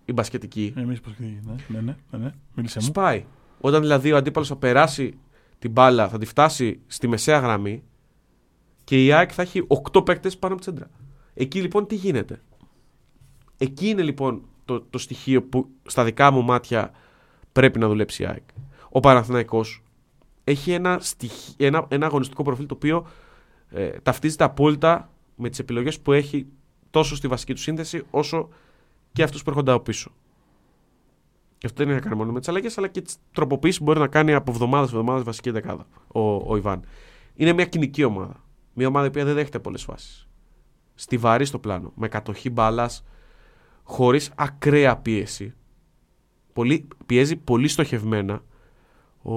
Speaker 1: η μπασκετική,
Speaker 2: Εμείς πώς ναι, ναι, ναι, ναι, ναι. Μίλησέ μου.
Speaker 1: Σπάει. Όταν δηλαδή ο αντίπαλος θα περάσει την μπάλα, θα τη φτάσει στη μεσαία γραμμή και η ΑΕΚ θα έχει 8 παίκτες πάνω από τη τσέντρα. Εκεί λοιπόν τι γίνεται; Εκεί είναι λοιπόν το, το στοιχείο που στα δικά μου μάτια πρέπει να δουλέψει η ΑΕΚ. Ο Παναθηναϊκός έχει ένα, στοιχ- ένα, ένα αγωνιστικό προφίλ το οποίο ε, ταυτίζεται απόλυτα με τις επιλογές που έχει τόσο στη βασική του σύνθεση όσο και αυτούς που έρχονται από πίσω. Και αυτό δεν είναι να κάνει μόνο με τις αλλαγές, αλλά και τις τροποποιήσεις που μπορεί να κάνει από εβδομάδα σε εβδομάδα βασική δεκάδα ο, ο Ιβάν. Είναι μια κοινική ομάδα. Μια ομάδα η οποία δεν δέχεται πολλές φάσεις. Στιβαρή στο πλάνο. Με κατοχή μπάλας, χωρίς ακραία πίεση. Πολύ, πιέζει πολύ στοχευμένα ο,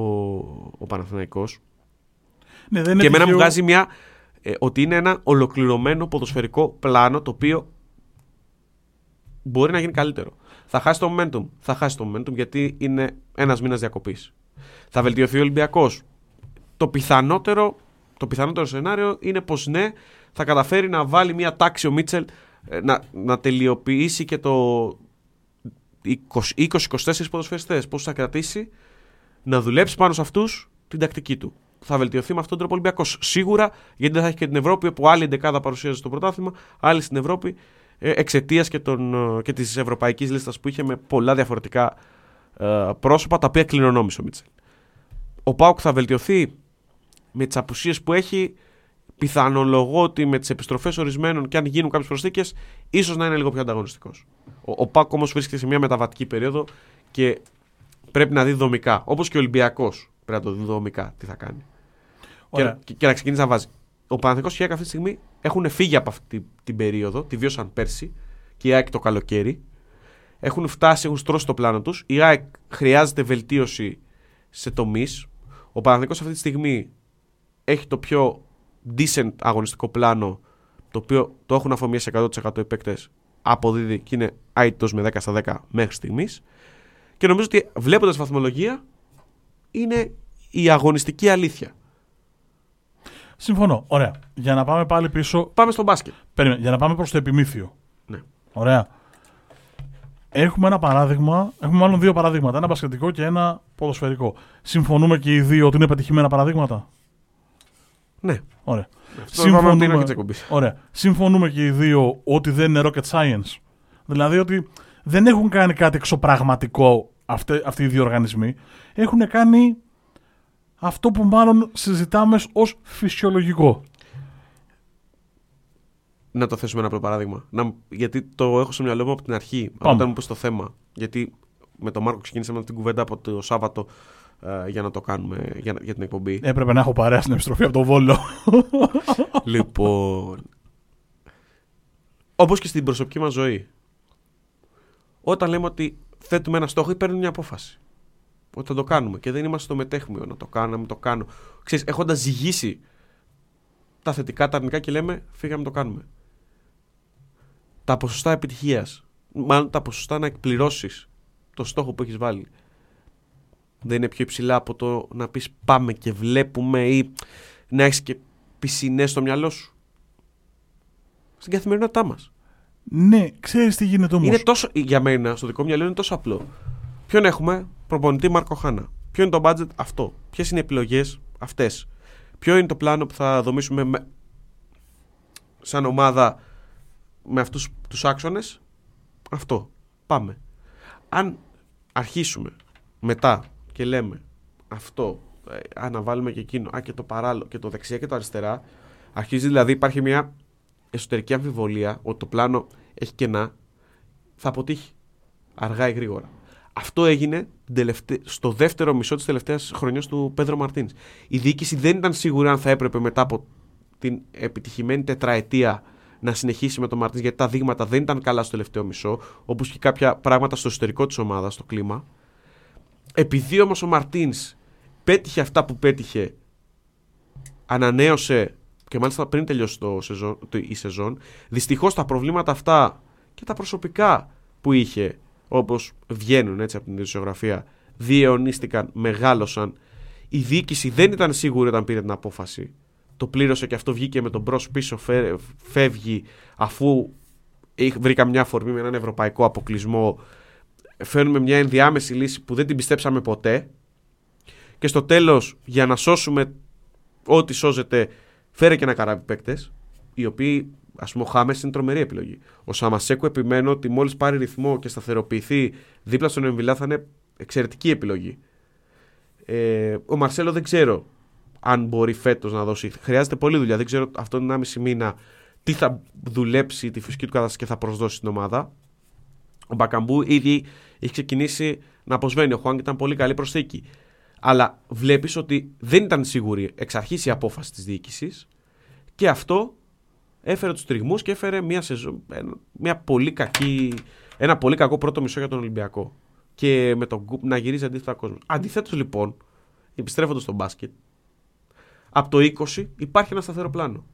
Speaker 1: ο Παναθηναϊκός
Speaker 2: Ναι, δεν είναι
Speaker 1: και εμένα μου
Speaker 2: τυχαίο-
Speaker 1: βγάζει μια. Ε, ότι είναι ένα ολοκληρωμένο ποδοσφαιρικό πλάνο το οποίο μπορεί να γίνει καλύτερο. Θα χάσει το momentum. Θα χάσει το momentum γιατί είναι ένας μήνας διακοπής. Θα βελτιωθεί ο Ολυμπιακός. Το πιθανότερο, το πιθανότερο σενάριο είναι πως ναι, θα καταφέρει να βάλει μια τάξη ο Μίτσελ ε, να, να τελειοποιήσει και το 20-24 ποδοσφαιριστές. Πώς θα κρατήσει; Να δουλέψει πάνω σε αυτούς την τακτική του. Θα βελτιωθεί με αυτόν τον τρόπο ο Ολυμπιακός. Σίγουρα γιατί δεν θα έχει και την Ευρώπη που άλλη δεκάδα παρουσίαζε στο πρωτάθλημα, άλλη στην Ευρώπη εξαιτίας και, των, ε, και της ευρωπαϊκής λίστας που είχε με πολλά διαφορετικά ε, πρόσωπα τα οποία κληρονόμησε ο Μίτσελ. Ο Πάουκ θα βελτιωθεί με τις απουσίες που έχει πιθανολογώ ότι με τις επιστροφές ορισμένων και αν γίνουν κάποιες προσθήκες ίσως να είναι λίγο πιο ανταγωνιστικός. Ο, ο Πάουκ όμως βρίσκεται σε μια μεταβατική περίοδο και πρέπει να δει δομικά. Όπως και ο Ολυμπιακός πρέπει να το δει δομικά τι θα κάνει. Και,
Speaker 2: Ωραία.
Speaker 1: και, και να ξεκινήσει να βάζει. Ο Παναθηναϊκός και η ΑΕΚ αυτή τη στιγμή έχουν φύγει από αυτή την περίοδο, τη βίωσαν πέρσι και η ΑΕΚ το καλοκαίρι. Έχουν φτάσει, έχουν στρώσει το πλάνο τους. Η ΑΕΚ χρειάζεται βελτίωση σε τομείς. Ο Παναθηναϊκός αυτή τη στιγμή έχει το πιο decent αγωνιστικό πλάνο, το οποίο το έχουν αφομοιώσει 100% οι παίκτες, αποδίδει και είναι άιτο με 10 στα 10 μέχρι στιγμής. Και νομίζω ότι βλέποντας βαθμολογία είναι η αγωνιστική αλήθεια.
Speaker 2: Συμφωνώ. Ωραία. Για να πάμε πάλι πίσω.
Speaker 1: Πάμε στο μπάσκετ.
Speaker 2: Περίμενε. Για να πάμε προς το επιμήθειο.
Speaker 1: Ναι.
Speaker 2: Ωραία. Έχουμε ένα παράδειγμα. Έχουμε μάλλον δύο παραδείγματα. Ένα μπασκετικό και ένα ποδοσφαιρικό. Συμφωνούμε και οι δύο ότι είναι πετυχημένα παραδείγματα;
Speaker 1: Ναι.
Speaker 2: Ωραία.
Speaker 1: Αυτό το είπαμε από την αρχή της εκπομπής.
Speaker 2: Ωραία. Συμφωνούμε και οι δύο ότι δεν είναι rocket science. Δηλαδή ότι δεν έχουν κάνει κάτι εξωπραγματικό αυτοί, αυτοί οι δύο οργανισμοί. Έχουν κάνει αυτό που μάλλον συζητάμε ως φυσιολογικό.
Speaker 1: Να το θέσουμε ένα απλό παράδειγμα. Να, γιατί το έχω στο μυαλό μου από την αρχή,
Speaker 2: Πάμε.
Speaker 1: όταν μου πει το θέμα. Γιατί με τον Μάρκο ξεκίνησαμε την κουβέντα από το Σάββατο ε, για να το κάνουμε για, για την εκπομπή.
Speaker 2: Έπρεπε να έχω παρέα στην επιστροφή από τον Βόλο. [laughs]
Speaker 1: λοιπόν. Όπως και στην προσωπική μας ζωή. Όταν λέμε ότι θέτουμε ένα στόχο ή παίρνουμε μια απόφαση. Ότι θα το κάνουμε και δεν είμαστε στο μετέχμιο να το κάνω, να μην το κάνω. Ξέρεις, έχοντας ζυγίσει τα θετικά, τα αρνητικά και λέμε φύγαμε το κάνουμε. Τα ποσοστά επιτυχίας, μάλλον τα ποσοστά να εκπληρώσεις το στόχο που έχεις βάλει, δεν είναι πιο υψηλά από το να πεις πάμε και βλέπουμε ή να έχεις και πισινές στο μυαλό σου. Στην καθημερινότητά μας.
Speaker 2: ναι, ξέρεις τι γίνεται όμως.
Speaker 1: Είναι τόσο, για μένα, στο δικό μου μυαλό είναι τόσο απλό. Ποιον έχουμε, προπονητή Μάρκο Χάνα. Ποιο είναι το budget, αυτό. Ποιες είναι οι επιλογές, αυτές. Ποιο είναι το πλάνο που θα δομήσουμε με... σαν ομάδα με αυτούς τους άξονες, αυτό. Πάμε. Αν αρχίσουμε μετά και λέμε αυτό, ε, α, να βάλουμε και εκείνο, α, και το παράλληλο, και το δεξιά και το αριστερά, αρχίζει δηλαδή υπάρχει μια εσωτερική αμφιβολία ότι το πλάνο έχει κενά, θα αποτύχει. Αργά ή γρήγορα. Αυτό έγινε την τελευτε- στο δεύτερο μισό της τελευταίας χρονιάς του Πέδρο Μαρτίνς. Η διοίκηση δεν ήταν σίγουρη αν θα έπρεπε μετά από την επιτυχημένη τετραετία να συνεχίσει με τον Μαρτίνς, γιατί τα δείγματα δεν ήταν καλά στο τελευταίο μισό, όπως και κάποια πράγματα στο εσωτερικό της ομάδας, στο κλίμα. Επειδή όμως ο Μαρτίνς πέτυχε αυτά που πέτυχε, ανανέωσε και μάλιστα πριν τελειώσει το σεζόν, το, η σεζόν, δυστυχώς τα προβλήματα αυτά και τα προσωπικά που είχε, όπως βγαίνουν έτσι από την ειδησιογραφία, διαιωνίστηκαν, μεγάλωσαν. Η διοίκηση δεν ήταν σίγουρη όταν πήρε την απόφαση. Το πλήρωσε και αυτό βγήκε με τον μπρος πίσω, φε- φεύγει αφού είχ- βρήκα μια αφορμή με έναν ευρωπαϊκό αποκλεισμό. Φέρνουμε μια ενδιάμεση λύση που δεν την πιστέψαμε ποτέ. Και στο τέλος, για να σώσουμε ό,τι σώζεται, φέρε και ένα καράβι παίκτες, οι οποίοι, ας πούμε, ο Χάμες είναι τρομερή επιλογή. Ο Σαμασέκου επιμένω ότι μόλις πάρει ρυθμό και σταθεροποιηθεί δίπλα στον Εμβιλά θα είναι εξαιρετική επιλογή. Ε, ο Μαρσέλο δεν ξέρω αν μπορεί φέτος να δώσει. Χρειάζεται πολλή δουλειά. Δεν ξέρω αυτόν τον 1,5 μήνα τι θα δουλέψει τη φυσική του κατάσταση και θα προσδώσει στην ομάδα. Ο Μπακαμπού ήδη έχει ξεκινήσει να αποσβαίνει. Ο Χουάνγκ ήταν πολύ καλή προσθήκη. Αλλά βλέπεις ότι δεν ήταν σίγουρη εξ αρχής η απόφαση της διοίκησης και αυτό έφερε τους τριγμούς και έφερε μια, σεζόν, ένα- μια πολύ κακή, ένα πολύ κακό πρώτο μισό για τον Ολυμπιακό. Και με τον Γκουπ να γυρίζει αντίθετα κόσμος. Αντιθέτως λοιπόν, επιστρέφοντας στο μπάσκετ, από το 20 υπάρχει ένα σταθερό πλάνο.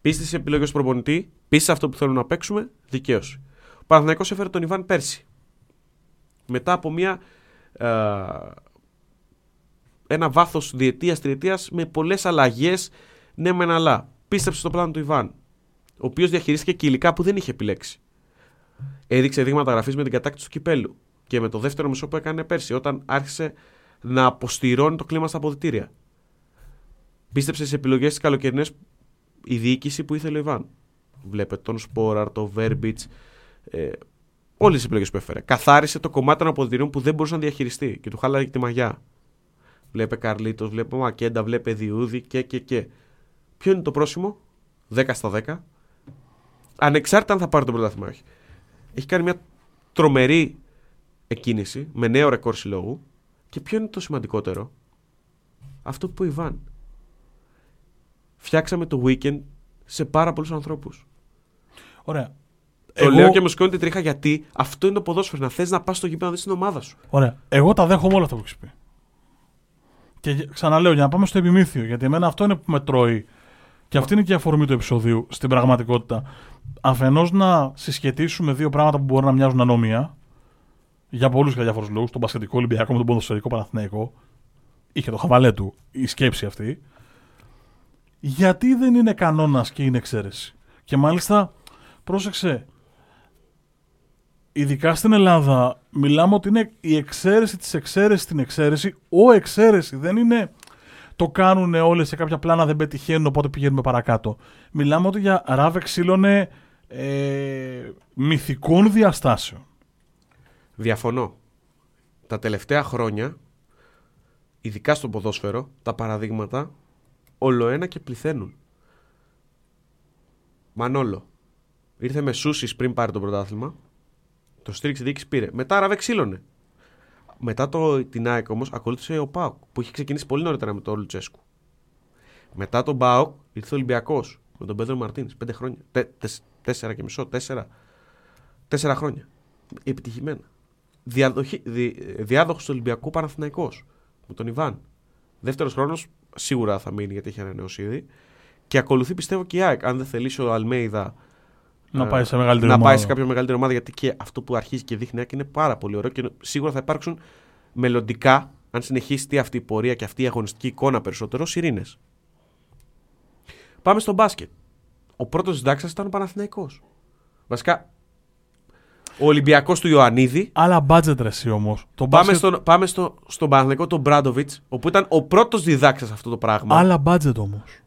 Speaker 1: Πίστη σε επιλογές του προπονητή, πίστη σε αυτό που θέλουμε να παίξουμε, δικαίωση. Ο Παναθηναϊκός έφερε τον Ιβάν πέρσι. Μετά από μια. ε, ένα βάθος διετία, τριετία με πολλές αλλαγές. Ναι, μεν αλλά. Πίστεψε στο πλάνο του Ιβάν. Ο οποίος διαχειρίστηκε και υλικά που δεν είχε επιλέξει. Έδειξε δείγματα γραφής με την κατάκτηση του κυπέλου. Και με το δεύτερο μισό που έκανε πέρσι, όταν άρχισε να αποστηρώνει το κλίμα στα αποδητήρια. Πίστεψε σε επιλογές της καλοκαιρινέ η διοίκηση που ήθελε ο Ιβάν. Βλέπετε τον Σπόραρ, το Βέρμπιτς, ε, όλες τις επιλογές που έφερε. Καθάρισε το κομμάτι των αποδητηρίων που δεν μπορούσε να διαχειριστεί και του χάλαγε τη μαγιά. Βλέπε Καρλίτος, βλέπε Μακέντα, βλέπε Διούδη και και και. Ποιο είναι το πρόσημο, 10 στα 10. Ανεξάρτητα αν θα πάρει το πρωτάθλημα ή όχι. Έχει κάνει μια τρομερή εκκίνηση με νέο ρεκόρ συλλόγου. Και ποιο είναι το σημαντικότερο, αυτό που είπε ο Ιβάν. Φτιάξαμε το weekend σε πάρα πολλούς ανθρώπους.
Speaker 2: Ωραία.
Speaker 1: Το λέω και μου σηκώνει την τρίχα γιατί αυτό είναι το ποδόσφαιρο. Να θες να πας στο γήπεδο να δεις την ομάδα σου.
Speaker 2: Ωραία. Εγώ τα δέχομαι όλα αυτά που έχεις πει. Και ξαναλέω, για να πάμε στο επιμήθειο, γιατί εμένα αυτό είναι που με τρώει. Και αυτή είναι και η αφορμή του επεισοδίου στην πραγματικότητα. Αφενός να συσχετίσουμε δύο πράγματα που μπορεί να μοιάζουν ανώμια, για πολλούς και διάφορους λόγους, τον Πασχετικό Ολυμπιακό με τον Ποδοσφαιρικό Παναθηναϊκό, είχε το χαβαλέ του η σκέψη αυτή. Γιατί δεν είναι κανόνας και είναι εξαίρεση. Και μάλιστα, πρόσεξε, ειδικά στην Ελλάδα, μιλάμε ότι είναι η εξαίρεση της εξαίρεσης στην εξαίρεση. Ο εξαίρεση δεν είναι το κάνουν όλε σε κάποια πλάνα, δεν πετυχαίνουν, οπότε πηγαίνουμε παρακάτω. Μιλάμε ότι για ράβε ξύλωνε ε, μυθικών διαστάσεων.
Speaker 1: Διαφωνώ. Τα τελευταία χρόνια, ειδικά στο ποδόσφαιρο, τα παραδείγματα ολοένα και πληθαίνουν. Μανόλο. Ήρθε με Σούση πριν πάρει το πρωτάθλημα. Το στήριξε διοίκηση πήρε. Μετά ραβε ξύλωνε. Μετά το, την ΑΕΚ όμως ακολούθησε ο Πάοκ που είχε ξεκινήσει πολύ νωρίτερα με τον Λουτσέσκου. Μετά τον Πάοκ ήρθε ο Ολυμπιακός με τον Πέδρο Μαρτίν. Πέντε χρόνια. Τε, τέσσερα και μισό, τέσσερα. Τέσσερα χρόνια. Επιτυχημένα. Διαδοχή, δι, διάδοχος του Ολυμπιακού Παναθηναϊκός με τον Ιβάν. Δεύτερος χρόνος σίγουρα θα μείνει γιατί έχει ανανεώσει ήδη. Και ακολουθεί πιστεύω και η ΑΕΚ. Αν δεν θελήσει ο Αλμέιδα
Speaker 2: να πάει σε μεγαλύτερη
Speaker 1: να
Speaker 2: ομάδα.
Speaker 1: πάει σε κάποια μεγαλύτερη ομάδα γιατί και αυτό που αρχίζει και δείχνει είναι πάρα πολύ ωραίο και σίγουρα θα υπάρξουν μελλοντικά, αν συνεχίσει αυτή η πορεία και αυτή η αγωνιστική εικόνα περισσότερο, ειρήνε. Πάμε στο μπάσκετ. Ο πρώτος συντάξα ήταν ο Παναθηναϊκός. Βασικά, ο Ολυμπιακός του Ιωαννίδη.
Speaker 2: Άλλα budget ρε όμως.
Speaker 1: Πάμε, μπάσκετ... στον, πάμε στο, στον Παναθηναϊκό τον Μπράντοβιτς, όπου ήταν ο πρώτος διδάξας αυτό το πράγμα.
Speaker 2: Άλλα budget όμως.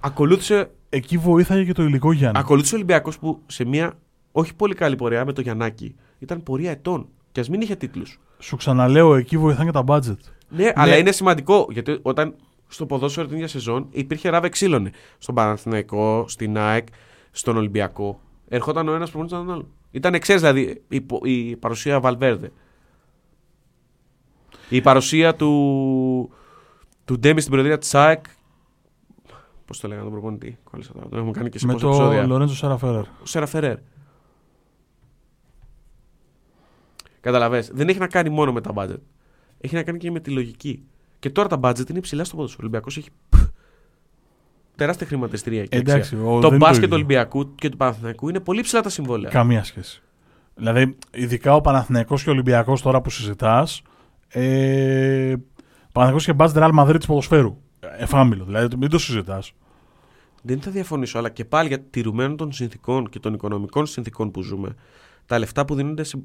Speaker 1: Ακολούθησε
Speaker 2: εκεί βοήθαγε και το υλικό Γιάννη.
Speaker 1: Ακολούθησε ο Ολυμπιακός που σε μια όχι πολύ καλή πορεία με το Γιαννάκη ήταν πορεία ετών. Και ας μην είχε τίτλους.
Speaker 2: Σου ξαναλέω, εκεί βοηθάνε και τα budget.
Speaker 1: Ναι, ναι, αλλά είναι σημαντικό γιατί όταν στο ποδόσφαιρο την ίδια σεζόν υπήρχε ράβε ξύλωνε. Στον Παναθηναϊκό, στην ΑΕΚ, στον Ολυμπιακό. Ερχόταν ο ένας προπονητή τον άλλο. Ήταν εξαίρεση δηλαδή η, η παρουσία Βαλβέρδε. Η παρουσία του, του Ντέμι στην προεδρία της ΑΕΚ Πώς το λέγανε τον προπονητή. Κόλλησα τώρα. Το έχουμε κάνει και σε
Speaker 2: Με
Speaker 1: το επεισόδια.
Speaker 2: Λορέντζο Σεραφέρερ.
Speaker 1: Σεραφέρερ. Καταλαβες. Δεν έχει να κάνει μόνο με τα budget. Έχει να κάνει και με τη λογική. Και τώρα τα budget είναι υψηλά στο ποδόσφαιρο. Ο Ολυμπιακός έχει τεράστια χρηματιστηρία εκεί.
Speaker 2: Εντάξει, ο,
Speaker 1: το μπάσκετ του Ολυμπιακού και του Παναθηναϊκού είναι πολύ ψηλά τα συμβόλαια.
Speaker 2: Καμία σχέση. Δηλαδή, ειδικά ο Παναθηναϊκός και ο Ολυμπιακός τώρα που συζητάς. Ε, Παναθηναϊκός και μπάσκετ Real Madrid της ποδοσφαίρου εφάμιλο. Δηλαδή μην το συζητάς.
Speaker 1: Δεν θα διαφωνήσω, αλλά και πάλι για τηρουμένων των συνθήκων και των οικονομικών συνθήκων που ζούμε, τα λεφτά που δίνονται σε...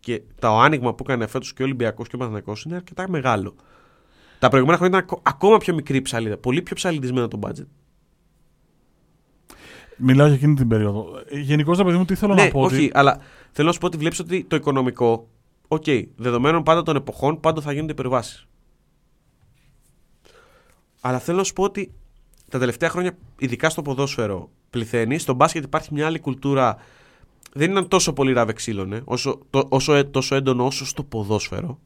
Speaker 1: και το άνοιγμα που έκανε φέτος και ο Ολυμπιακός και ο Παναθηναϊκός είναι αρκετά μεγάλο. Τα προηγούμενα χρόνια ήταν ακόμα πιο μικρή ψαλίδα, πολύ πιο ψαλιδισμένο το budget.
Speaker 2: Μιλάω για εκείνη την περίοδο. Γενικώς, παιδί μου, τι θέλω
Speaker 1: ναι,
Speaker 2: να πω.
Speaker 1: Όχι,
Speaker 2: ότι...
Speaker 1: αλλά θέλω να σου πω ότι βλέπεις ότι το οικονομικό, OK, okay, δεδομένων πάντα των εποχών, πάντα θα γίνονται υπερβάσεις. Αλλά θέλω να σου πω ότι τα τελευταία χρόνια, ειδικά στο ποδόσφαιρο, πληθαίνει. Στο μπάσκετ υπάρχει μια άλλη κουλτούρα. Δεν ήταν τόσο πολύ ράβε ξύλωνε, όσο, το, όσο, ε, τόσο έντονο όσο στο ποδόσφαιρο.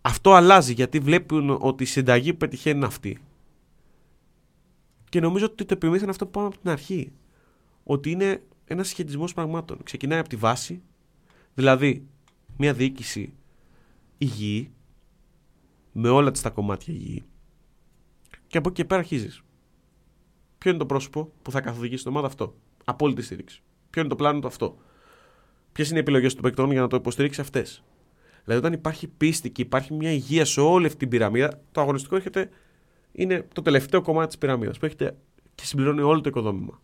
Speaker 1: Αυτό αλλάζει γιατί βλέπουν ότι η συνταγή που πετυχαίνει είναι αυτή. Και νομίζω ότι το επιμήθυνε αυτό που πάμε από την αρχή. Ότι είναι ένας συσχετισμό πραγμάτων. Ξεκινάει από τη βάση, δηλαδή μια διοίκηση υγιή, με όλα τα κομμάτια υγιή, και από εκεί και πέρα αρχίζεις. Ποιο είναι το πρόσωπο που θα καθοδηγήσει την ομάδα; Αυτό. Απόλυτη στήριξη. Ποιο είναι το πλάνο του; Αυτό. Ποιες είναι οι επιλογές των παικτών για να το υποστηρίξει αυτές; Δηλαδή, όταν υπάρχει πίστη και υπάρχει μια υγεία σε όλη αυτή την πυραμίδα, το αγωνιστικό έρχεται, είναι το τελευταίο κομμάτι της πυραμίδας που έχετε και συμπληρώνει όλο το οικοδόμημα.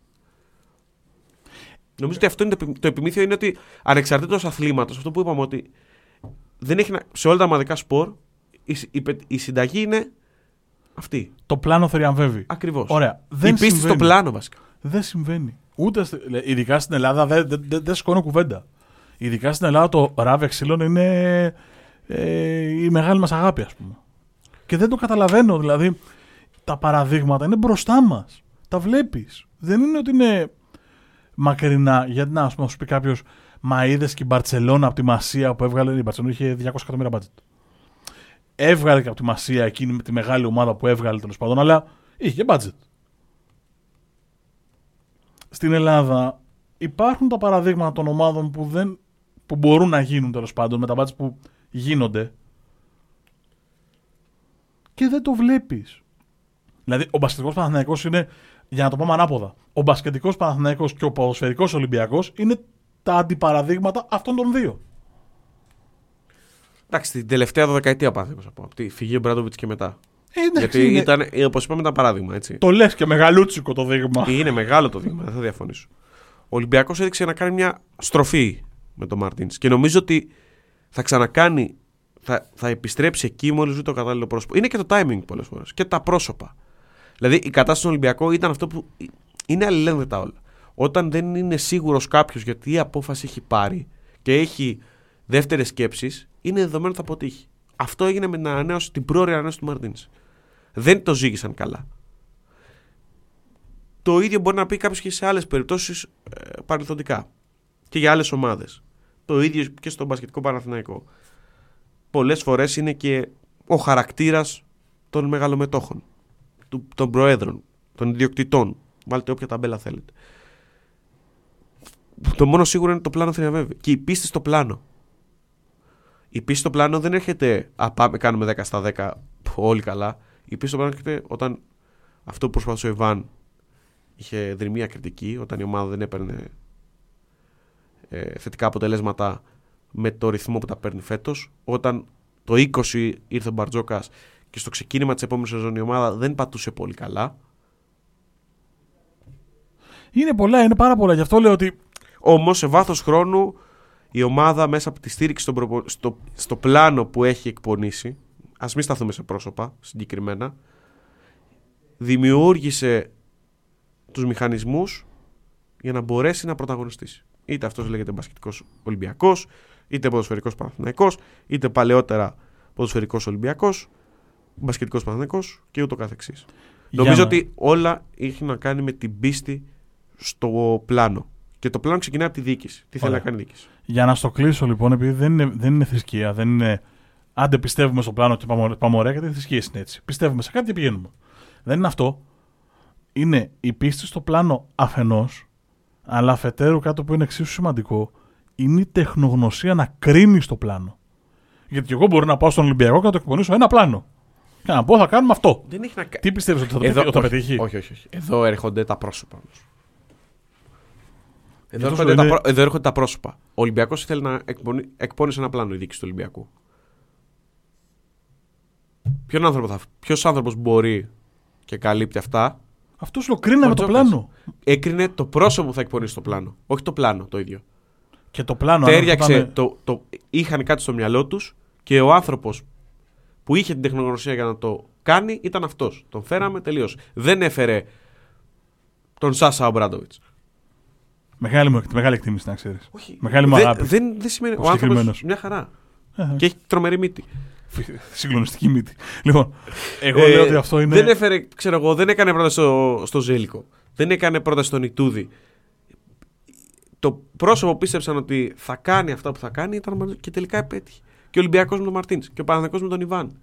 Speaker 1: Νομίζω ότι αυτό είναι το, το επιμήθειο είναι ότι ανεξαρτήτως αθλήματος, αυτό που είπαμε ότι δεν έχει να, σε όλα τα ομαδικά σπορ η, η, η συνταγή είναι αυτή.
Speaker 2: Το πλάνο θριαμβεύει.
Speaker 1: Ακριβώς.
Speaker 2: Ωραία.
Speaker 1: Δεν Η πίστη στο πλάνο βασικά.
Speaker 2: Δεν συμβαίνει. Ούτε ειδικά στην Ελλάδα δεν δε, δε, δε σκόνω κουβέντα. Ειδικά στην Ελλάδα το ράβε ξύλων είναι ε, η μεγάλη μας αγάπη, ας πούμε. Και δεν το καταλαβαίνω. Δηλαδή τα παραδείγματα είναι μπροστά μας. Τα βλέπεις. Δεν είναι ότι είναι μακρινά. Γιατί να, πούμε, σου πει κάποιος, Μα είδες και η Μπαρσελόνα από τη Μασία που έβγαλε. Η Μπαρσελόνα είχε 200 εκατομμύρια μπάτζετ έβγαλε και από τη Μασία εκείνη με τη μεγάλη ομάδα που έβγαλε τέλος πάντων, αλλά είχε και budget. Στην Ελλάδα υπάρχουν τα παραδείγματα των ομάδων που, δεν, που μπορούν να γίνουν τέλος πάντων με τα budget που γίνονται. και δεν το βλέπεις. Δηλαδή, ο μπασκετικός Παναθυναϊκό είναι, για να το πάμε ανάποδα, ο μπασκετικός Παναθυναϊκό και ο ποδοσφαιρικός Ολυμπιακός είναι τα αντιπαραδείγματα αυτών των δύο.
Speaker 1: Εντάξει, την τελευταία δεκαετία Παναθυναϊκό από, από τη φυγή Μπράντοβιτς και μετά.
Speaker 2: Ε, εντάξει,
Speaker 1: Γιατί
Speaker 2: είναι-
Speaker 1: ήταν, όπως είπαμε, ήταν παράδειγμα. Έτσι.
Speaker 2: Το λες και μεγαλούτσικο το δείγμα.
Speaker 1: Είναι μεγάλο το δείγμα, δεν θα διαφωνήσω. Ο Ολυμπιακός έδειξε να κάνει μια στροφή με τον Μαρτίνς και νομίζω ότι θα ξανακάνει, θα, θα επιστρέψει εκεί μόλις βρει το κατάλληλο πρόσωπο. Είναι και το timing πολλές φορές και τα πρόσωπα. Δηλαδή η κατάσταση στον Ολυμπιακό ήταν αυτό που είναι αλληλένδετα όλα. Όταν δεν είναι σίγουρος κάποιος για τι απόφαση έχει πάρει και έχει δεύτερες σκέψεις, είναι δεδομένο ότι θα αποτύχει. Αυτό έγινε με την, ανανέωση, την πρόορια ανανέωση του Μαρτίν. Δεν το ζήγησαν καλά. Το ίδιο μπορεί να πει κάποιος και σε άλλες περιπτώσεις ε, παρελθοντικά και για άλλες ομάδες. Το ίδιο και στον μπασκετικό Παναθηναϊκό. Πολλές φορές είναι και ο χαρακτήρας των μεγαλομετόχων, του, των προέδρων, των ιδιοκτητών. Βάλτε όποια ταμπέλα θέλετε. Το μόνο σίγουρο είναι ότι το πλάνο θριαμβεύει. Και η πίστη στο πλάνο. Η πίστη στο πλάνο δεν έρχεται. Α, πάμε, κάνουμε 10 στα 10. που Όλοι καλά. Η πίστη στο πλάνο έρχεται όταν αυτό που προσπαθούσε ο Ιβάν είχε δρυμία κριτική, όταν η ομάδα δεν έπαιρνε ε, θετικά αποτελέσματα με το ρυθμό που τα παίρνει φέτος. Όταν το 20 ήρθε ο Μπαρτζόκας και στο ξεκίνημα της επόμενης σεζόν η ομάδα δεν πατούσε πολύ καλά.
Speaker 2: Είναι πολλά, είναι πάρα πολλά. Γι' αυτό λέω ότι
Speaker 1: Όμως σε βάθος χρόνου η ομάδα μέσα από τη στήριξη στον προπο- στο, στο πλάνο που έχει εκπονήσει, ας μην σταθούμε σε πρόσωπα συγκεκριμένα, δημιούργησε τους μηχανισμούς για να μπορέσει να πρωταγωνιστήσει. Είτε αυτός λέγεται μπασκετικός Ολυμπιακός, είτε ποδοσφαιρικός Παναθηναϊκός, είτε παλαιότερα ποδοσφαιρικός Ολυμπιακός, μπασκετικός Παναθηναϊκός και ούτω καθεξής.
Speaker 2: Για
Speaker 1: Νομίζω
Speaker 2: να-
Speaker 1: ότι όλα έχει να κάνει με την πίστη στο πλάνο. Και το πλάνο ξεκινάει από τη διοίκηση. Τι θέλει
Speaker 2: Ωραία.
Speaker 1: να κάνει η διοίκηση.
Speaker 2: Για να στο κλείσω λοιπόν, επειδή δεν είναι, δεν είναι θρησκεία, δεν είναι. Άντε πιστεύουμε στο πλάνο και πάμε, πάμε ωραία, γιατί οι θρησκείες είναι έτσι. Πιστεύουμε σε κάτι και πηγαίνουμε. Δεν είναι αυτό. Είναι η πίστη στο πλάνο αφενός, αλλά αφετέρου κάτι που είναι εξίσου σημαντικό, είναι η τεχνογνωσία να κρίνεις το πλάνο. Γιατί και εγώ μπορεί να πάω στον Ολυμπιακό και να το εκπονήσω ένα πλάνο. Και να πω θα κάνουμε αυτό.
Speaker 1: Δεν έχει να κάνει.
Speaker 2: Τι πιστεύεις ότι θα, το- ότι θα πετύχει;
Speaker 1: όχι, όχι, όχι. Εδώ έρχονται τα πρόσωπα όμως. Εδώ
Speaker 2: Για τόσο
Speaker 1: έρχονται, τα,
Speaker 2: είναι-
Speaker 1: πρό- εδώ έρχονται τα πρόσωπα. Ο Ολυμπιακός ήθελε να εκπονεί, εκπώνησε ένα πλάνο η διοίκηση του Ολυμπιακού. Ποιον άνθρωπο θα, ποιος άνθρωπος μπορεί και καλύπτει αυτά,
Speaker 2: Αυτό σου το κρίναμε το
Speaker 1: Μπαρτζόκας.
Speaker 2: πλάνο.
Speaker 1: έκρινε το πρόσωπο που θα εκπονήσει το πλάνο. Όχι το πλάνο το ίδιο.
Speaker 2: Και το πλάνο. αν
Speaker 1: Τέριαξε,
Speaker 2: ήταν-
Speaker 1: το, το, είχαν κάτι στο μυαλό τους και ο άνθρωπος που είχε την τεχνογνωσία για να το κάνει ήταν αυτός. Τον φέραμε τελείως. Δεν έφερε τον Σάσα Ομπράντοβιτς.
Speaker 2: Μεγάλη, μου, μεγάλη εκτίμηση να ξέρεις.
Speaker 1: Όχι.
Speaker 2: Μεγάλη μου
Speaker 1: δεν,
Speaker 2: αγάπη.
Speaker 1: δεν, δεν σημαίνει.
Speaker 2: Ο
Speaker 1: Ο, άνθρωπος
Speaker 2: συγκεκριμένος.
Speaker 1: μια χαρά.
Speaker 2: Ε,
Speaker 1: Και έχει τρομερή μύτη.
Speaker 2: Συγκλονιστική μύτη. Λοιπόν, εγώ
Speaker 1: Ε,
Speaker 2: λέω ότι αυτό είναι.
Speaker 1: Δεν έφερε, ξέρω εγώ, δεν έκανε πρόταση στο, στο Ζέλικο. Δεν έκανε πρόταση στον Ιτούδη. Το πρόσωπο που πίστεψαν ότι θα κάνει αυτά που θα κάνει ήταν μαζί- και τελικά επέτυχε. Και ο Ολυμπιακός με τον Μαρτίν. Και ο Παναθηναϊκός με τον Ιβάν.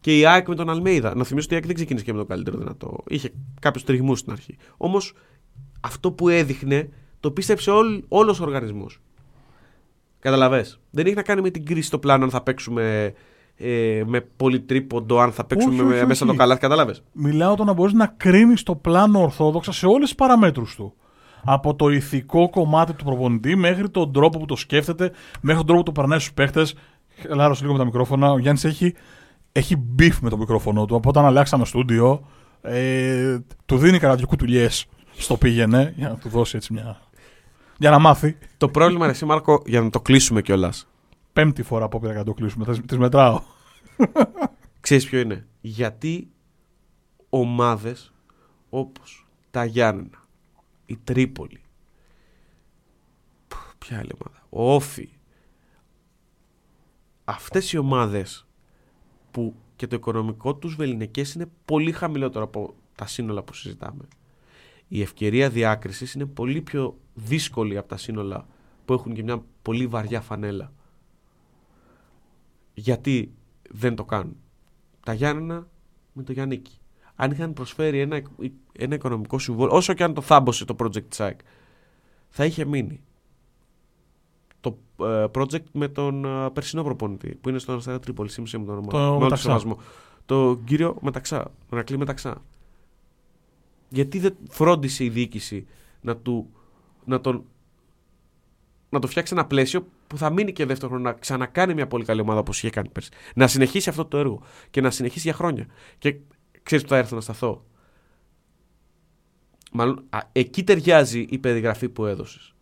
Speaker 1: Και η ΑΕΚ με τον Αλμέιδα. Να θυμίσω ότι η ΑΕΚ δεν ξεκίνησε και με το καλύτερο δυνατό. Είχε κάποιους τριγμούς στην αρχή. Όμως αυτό που έδειχνε το πίστεψε όλος ο οργανισμός. Καταλαβέ. Δεν έχει να κάνει με την κρίση στο πλάνο αν θα παίξουμε ε, με πολύ τρίποντο, αν θα παίξουμε
Speaker 2: Όχι,
Speaker 1: με-
Speaker 2: όχι,
Speaker 1: μέσα
Speaker 2: όχι.
Speaker 1: το καλάθι. Κατάλαβε.
Speaker 2: Μιλάω το να μπορείς να κρίνεις το πλάνο ορθόδοξα σε όλες τις παραμέτρους του. Από το ηθικό κομμάτι του προπονητή μέχρι τον τρόπο που το σκέφτεται, μέχρι τον τρόπο που το περνάει στους παίχτες. Χαλάρωσε λίγο με τα μικρόφωνα. Ο Γιάννης έχει, έχει beef με το μικρόφωνο του. Από όταν αλλάξαμε στούντιο, ε, του δίνει κανένα δυο κουτουλιές στο πήγαινε για να του δώσει έτσι μια. Για να μάθει.
Speaker 1: Το πρόβλημα, εσύ Μάρκο, για να το κλείσουμε κιόλας.
Speaker 2: Πέμπτη φορά που έπρεπε να το κλείσουμε. Τις μετράω.
Speaker 1: Ξέρεις ποιο είναι; Γιατί ομάδες όπως τα Γιάννενα, η Τρίπολη, Πού, ποια άλλη ομάδα, ο Όφη, αυτές οι ομάδες που και το οικονομικό τους βεληνικές είναι πολύ χαμηλότερο από τα σύνολα που συζητάμε. Η ευκαιρία διάκρισης είναι πολύ πιο δύσκολη από τα σύνολα που έχουν και μια πολύ βαριά φανέλα. Γιατί δεν το κάνουν. Τα Γιάννενα με το Γιάννικη. Αν είχαν προσφέρει ένα, ένα οικονομικό συμβόλαιο, όσο και αν το θάμπωσε το Project SAC, θα είχε μείνει. Το ε, project με τον ε, περσινό προπονητή που είναι στον Αστέρα Τρίπολη, σύμψε με τον όνομα.
Speaker 2: Το
Speaker 1: με όλο το
Speaker 2: Μεταξά.
Speaker 1: σεβασμό. τον κύριο Μεταξά, τον Αρακλή Μεταξά. Γιατί δεν φρόντισε η διοίκηση να, του, να, τον, να το φτιάξει ένα πλαίσιο που θα μείνει και δεύτερο χρόνο να ξανακάνει μια πολύ καλή ομάδα όπως είχε κάνει πέρσι. Να συνεχίσει αυτό το έργο και να συνεχίσει για χρόνια. Και ξέρεις που θα έρθω να σταθώ; Μάλλον, α, εκεί ταιριάζει η περιγραφή που έδωσες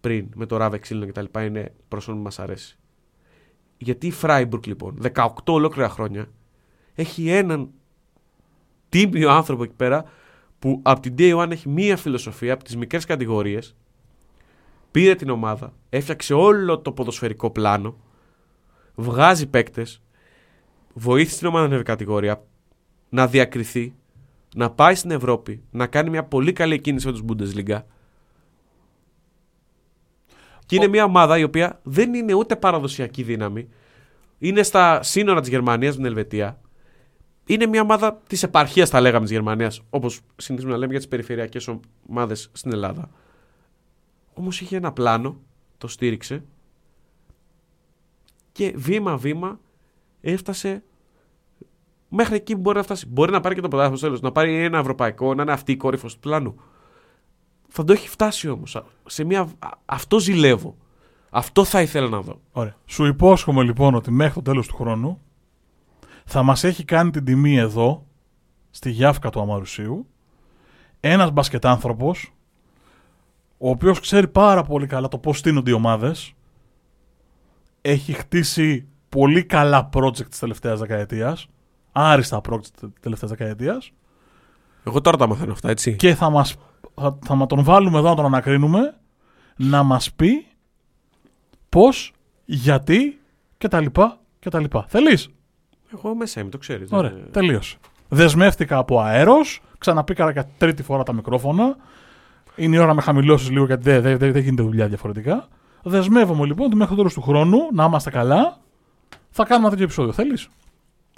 Speaker 1: πριν με το Ράβε Ξύλινο και τα λοιπά. Είναι πρόσωπο που μας αρέσει. Γιατί η Φράιμπουργκ λοιπόν, 18 ολόκληρα χρόνια, έχει έναν τίμιο άνθρωπο εκεί πέρα που από την Day One έχει μία φιλοσοφία από τις μικρές κατηγορίες. Πήρε την ομάδα, έφτιαξε όλο το ποδοσφαιρικό πλάνο, βγάζει παίκτες, βοήθησε την ομάδα στην κατηγορία να διακριθεί, να πάει στην Ευρώπη, να κάνει μια πολύ καλή κίνηση με τους Bundesliga. Και είναι μια ομάδα η οποία δεν είναι ούτε παραδοσιακή δύναμη. Είναι στα σύνορα της Γερμανίας με την Ελβετία. Είναι μια ομάδα της επαρχίας, θα λέγαμε, της Γερμανίας, όπως συνηθίζουμε να λέμε για τις περιφερειακές ομάδες στην Ελλάδα. Όμως είχε ένα πλάνο, το στήριξε και βήμα-βήμα έφτασε μέχρι εκεί που μπορεί να φτάσει. Μπορεί να πάρει και το πρωτάθλημα στο τέλος, να πάρει ένα ευρωπαϊκό, να είναι αυτή η κόρυφο του πλάνου. Θα το έχει φτάσει όμως. Μια... Αυτό ζηλεύω. Αυτό θα ήθελα να δω.
Speaker 2: Ωραία. Σου υπόσχομαι λοιπόν ότι μέχρι το τέλος του χρόνου θα μας έχει κάνει την τιμή εδώ, στη Γιάφκα του Αμαρουσίου, ένας μπασκετάνθρωπος, ο οποίος ξέρει πάρα πολύ καλά το πώς στείνονται οι ομάδες. Έχει χτίσει πολύ καλά project της τελευταίας δεκαετίας άριστα project της τελευταίας δεκαετίας.
Speaker 1: Εγώ τώρα τα μαθαίνω αυτά, έτσι.
Speaker 2: Και θα, μας, θα, θα τον βάλουμε εδώ να τον ανακρίνουμε να μας πει πώς, γιατί και τα λοιπά και τα λοιπά. Θέλεις;
Speaker 1: Εγώ μέσα είμαι, το ξέρεις.
Speaker 2: Ωραία, ναι. τελείωσε. Δεσμεύτηκα από αέρος, ξαναπήκα για τρίτη φορά τα μικρόφωνα. Είναι η ώρα να με χαμηλώσεις λίγο γιατί δεν, δεν, δεν γίνεται δουλειά διαφορετικά. Δεσμεύομαι λοιπόν ότι μέχρι το τέλος του χρόνου να είμαστε καλά. Θα κάνουμε ένα τέτοιο επεισόδιο. Θέλεις;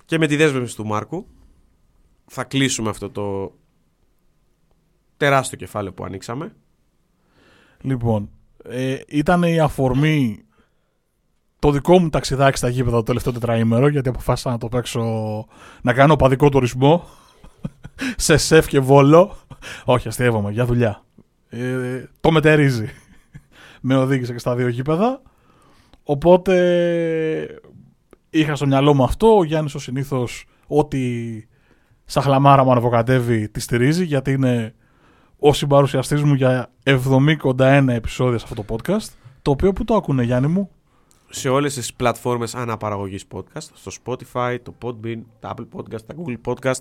Speaker 1: Και με τη δέσμευση του Μάρκου θα κλείσουμε αυτό το τεράστιο κεφάλαιο που ανοίξαμε.
Speaker 2: Λοιπόν, ε, ήταν η αφορμή το δικό μου ταξιδάκι στα γήπεδα το τελευταίο τετραήμερο γιατί αποφάσισα να το παίξω να κάνω παδικό τουρισμό [laughs] σε σεφ και βόλο. Όχι, αστείευομαι, για δουλειά. Ε, το μετερίζει. [laughs] Με οδήγησε και στα δύο γήπεδα. Οπότε είχα στο μυαλό μου αυτό. Ο Γιάννης ο συνήθως ό,τι σαν χλαμάρα μου ανεβοκατεύει τη στηρίζει γιατί είναι ο συμπαρουσιαστής μου για 71 επεισόδια σε αυτό το podcast. Το οποίο που το ακούνε, Γιάννη μου;
Speaker 1: Σε όλες τις πλατφόρμες αναπαραγωγής podcast. Στο Spotify, το Podbean, τα Apple Podcast, τα Google Podcast.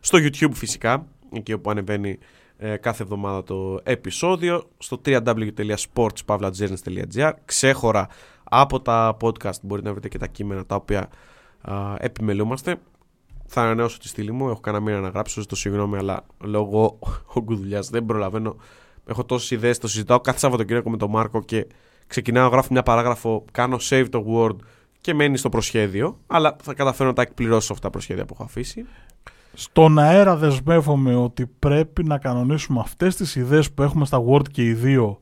Speaker 1: Στο YouTube φυσικά, εκεί όπου ανεβαίνει ε, κάθε εβδομάδα το επεισόδιο. Στο www.sportspavlajourneys.gr Ξέχωρα από τα podcast μπορείτε να βρείτε και τα κείμενα τα οποία α, επιμελούμαστε. Θα ανανεώσω τη στήλη μου. Έχω κανένα μήνα να γράψω. το συγγνώμη, αλλά λόγω [laughs] όγκου δουλειάς δεν προλαβαίνω. Έχω τόσες ιδέες, το συζητάω κάθε Σαββατοκύριακο με τον Μάρκο και ξεκινάω να γράφω μια παράγραφο, κάνω save το Word και μένει στο προσχέδιο. Αλλά θα καταφέρω να τα εκπληρώσω αυτά τα προσχέδια που έχω αφήσει.
Speaker 2: Στον αέρα δεσμεύομαι ότι πρέπει να κανονίσουμε αυτές τις ιδέες που έχουμε στα Word και οι δύο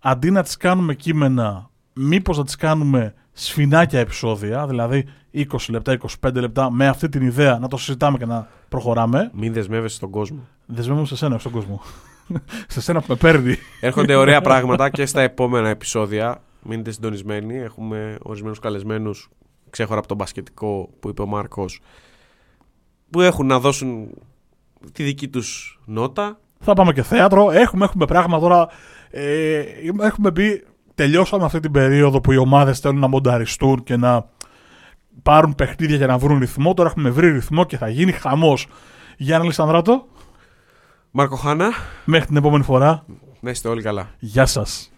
Speaker 2: αντί να τις κάνουμε κείμενα μήπως να τις κάνουμε σφινάκια επεισόδια, δηλαδή 20 λεπτά, 25 λεπτά, με αυτή την ιδέα να το συζητάμε και να προχωράμε.
Speaker 1: Μην δεσμεύεσαι στον κόσμο.
Speaker 2: Δεσμεύομαι σε σένα, στον κόσμο. [laughs] σε σένα που με παίρνει.
Speaker 1: Έρχονται ωραία πράγματα και στα επόμενα επεισόδια. Μείνετε συντονισμένοι. Έχουμε ορισμένους καλεσμένους ξέχωρα από τον μπασκετικό που είπε ο Μάρκος που έχουν να δώσουν τη δική τους νότα.
Speaker 2: Θα πάμε και θέατρο. Έχουμε, έχουμε πράγμα τώρα. Ε, έχουμε μπει τελειώσαμε αυτή την περίοδο που οι ομάδες θέλουν να μονταριστούν και να πάρουν παιχνίδια για να βρουν ρυθμό. Τώρα έχουμε βρει ρυθμό και θα γίνει χαμός. Γιάννη Αλεξανδράτο.
Speaker 1: Μάρκο Χάνα.
Speaker 2: Μέχρι την επόμενη φορά.
Speaker 1: Να είστε όλοι καλά.
Speaker 2: Γεια σας.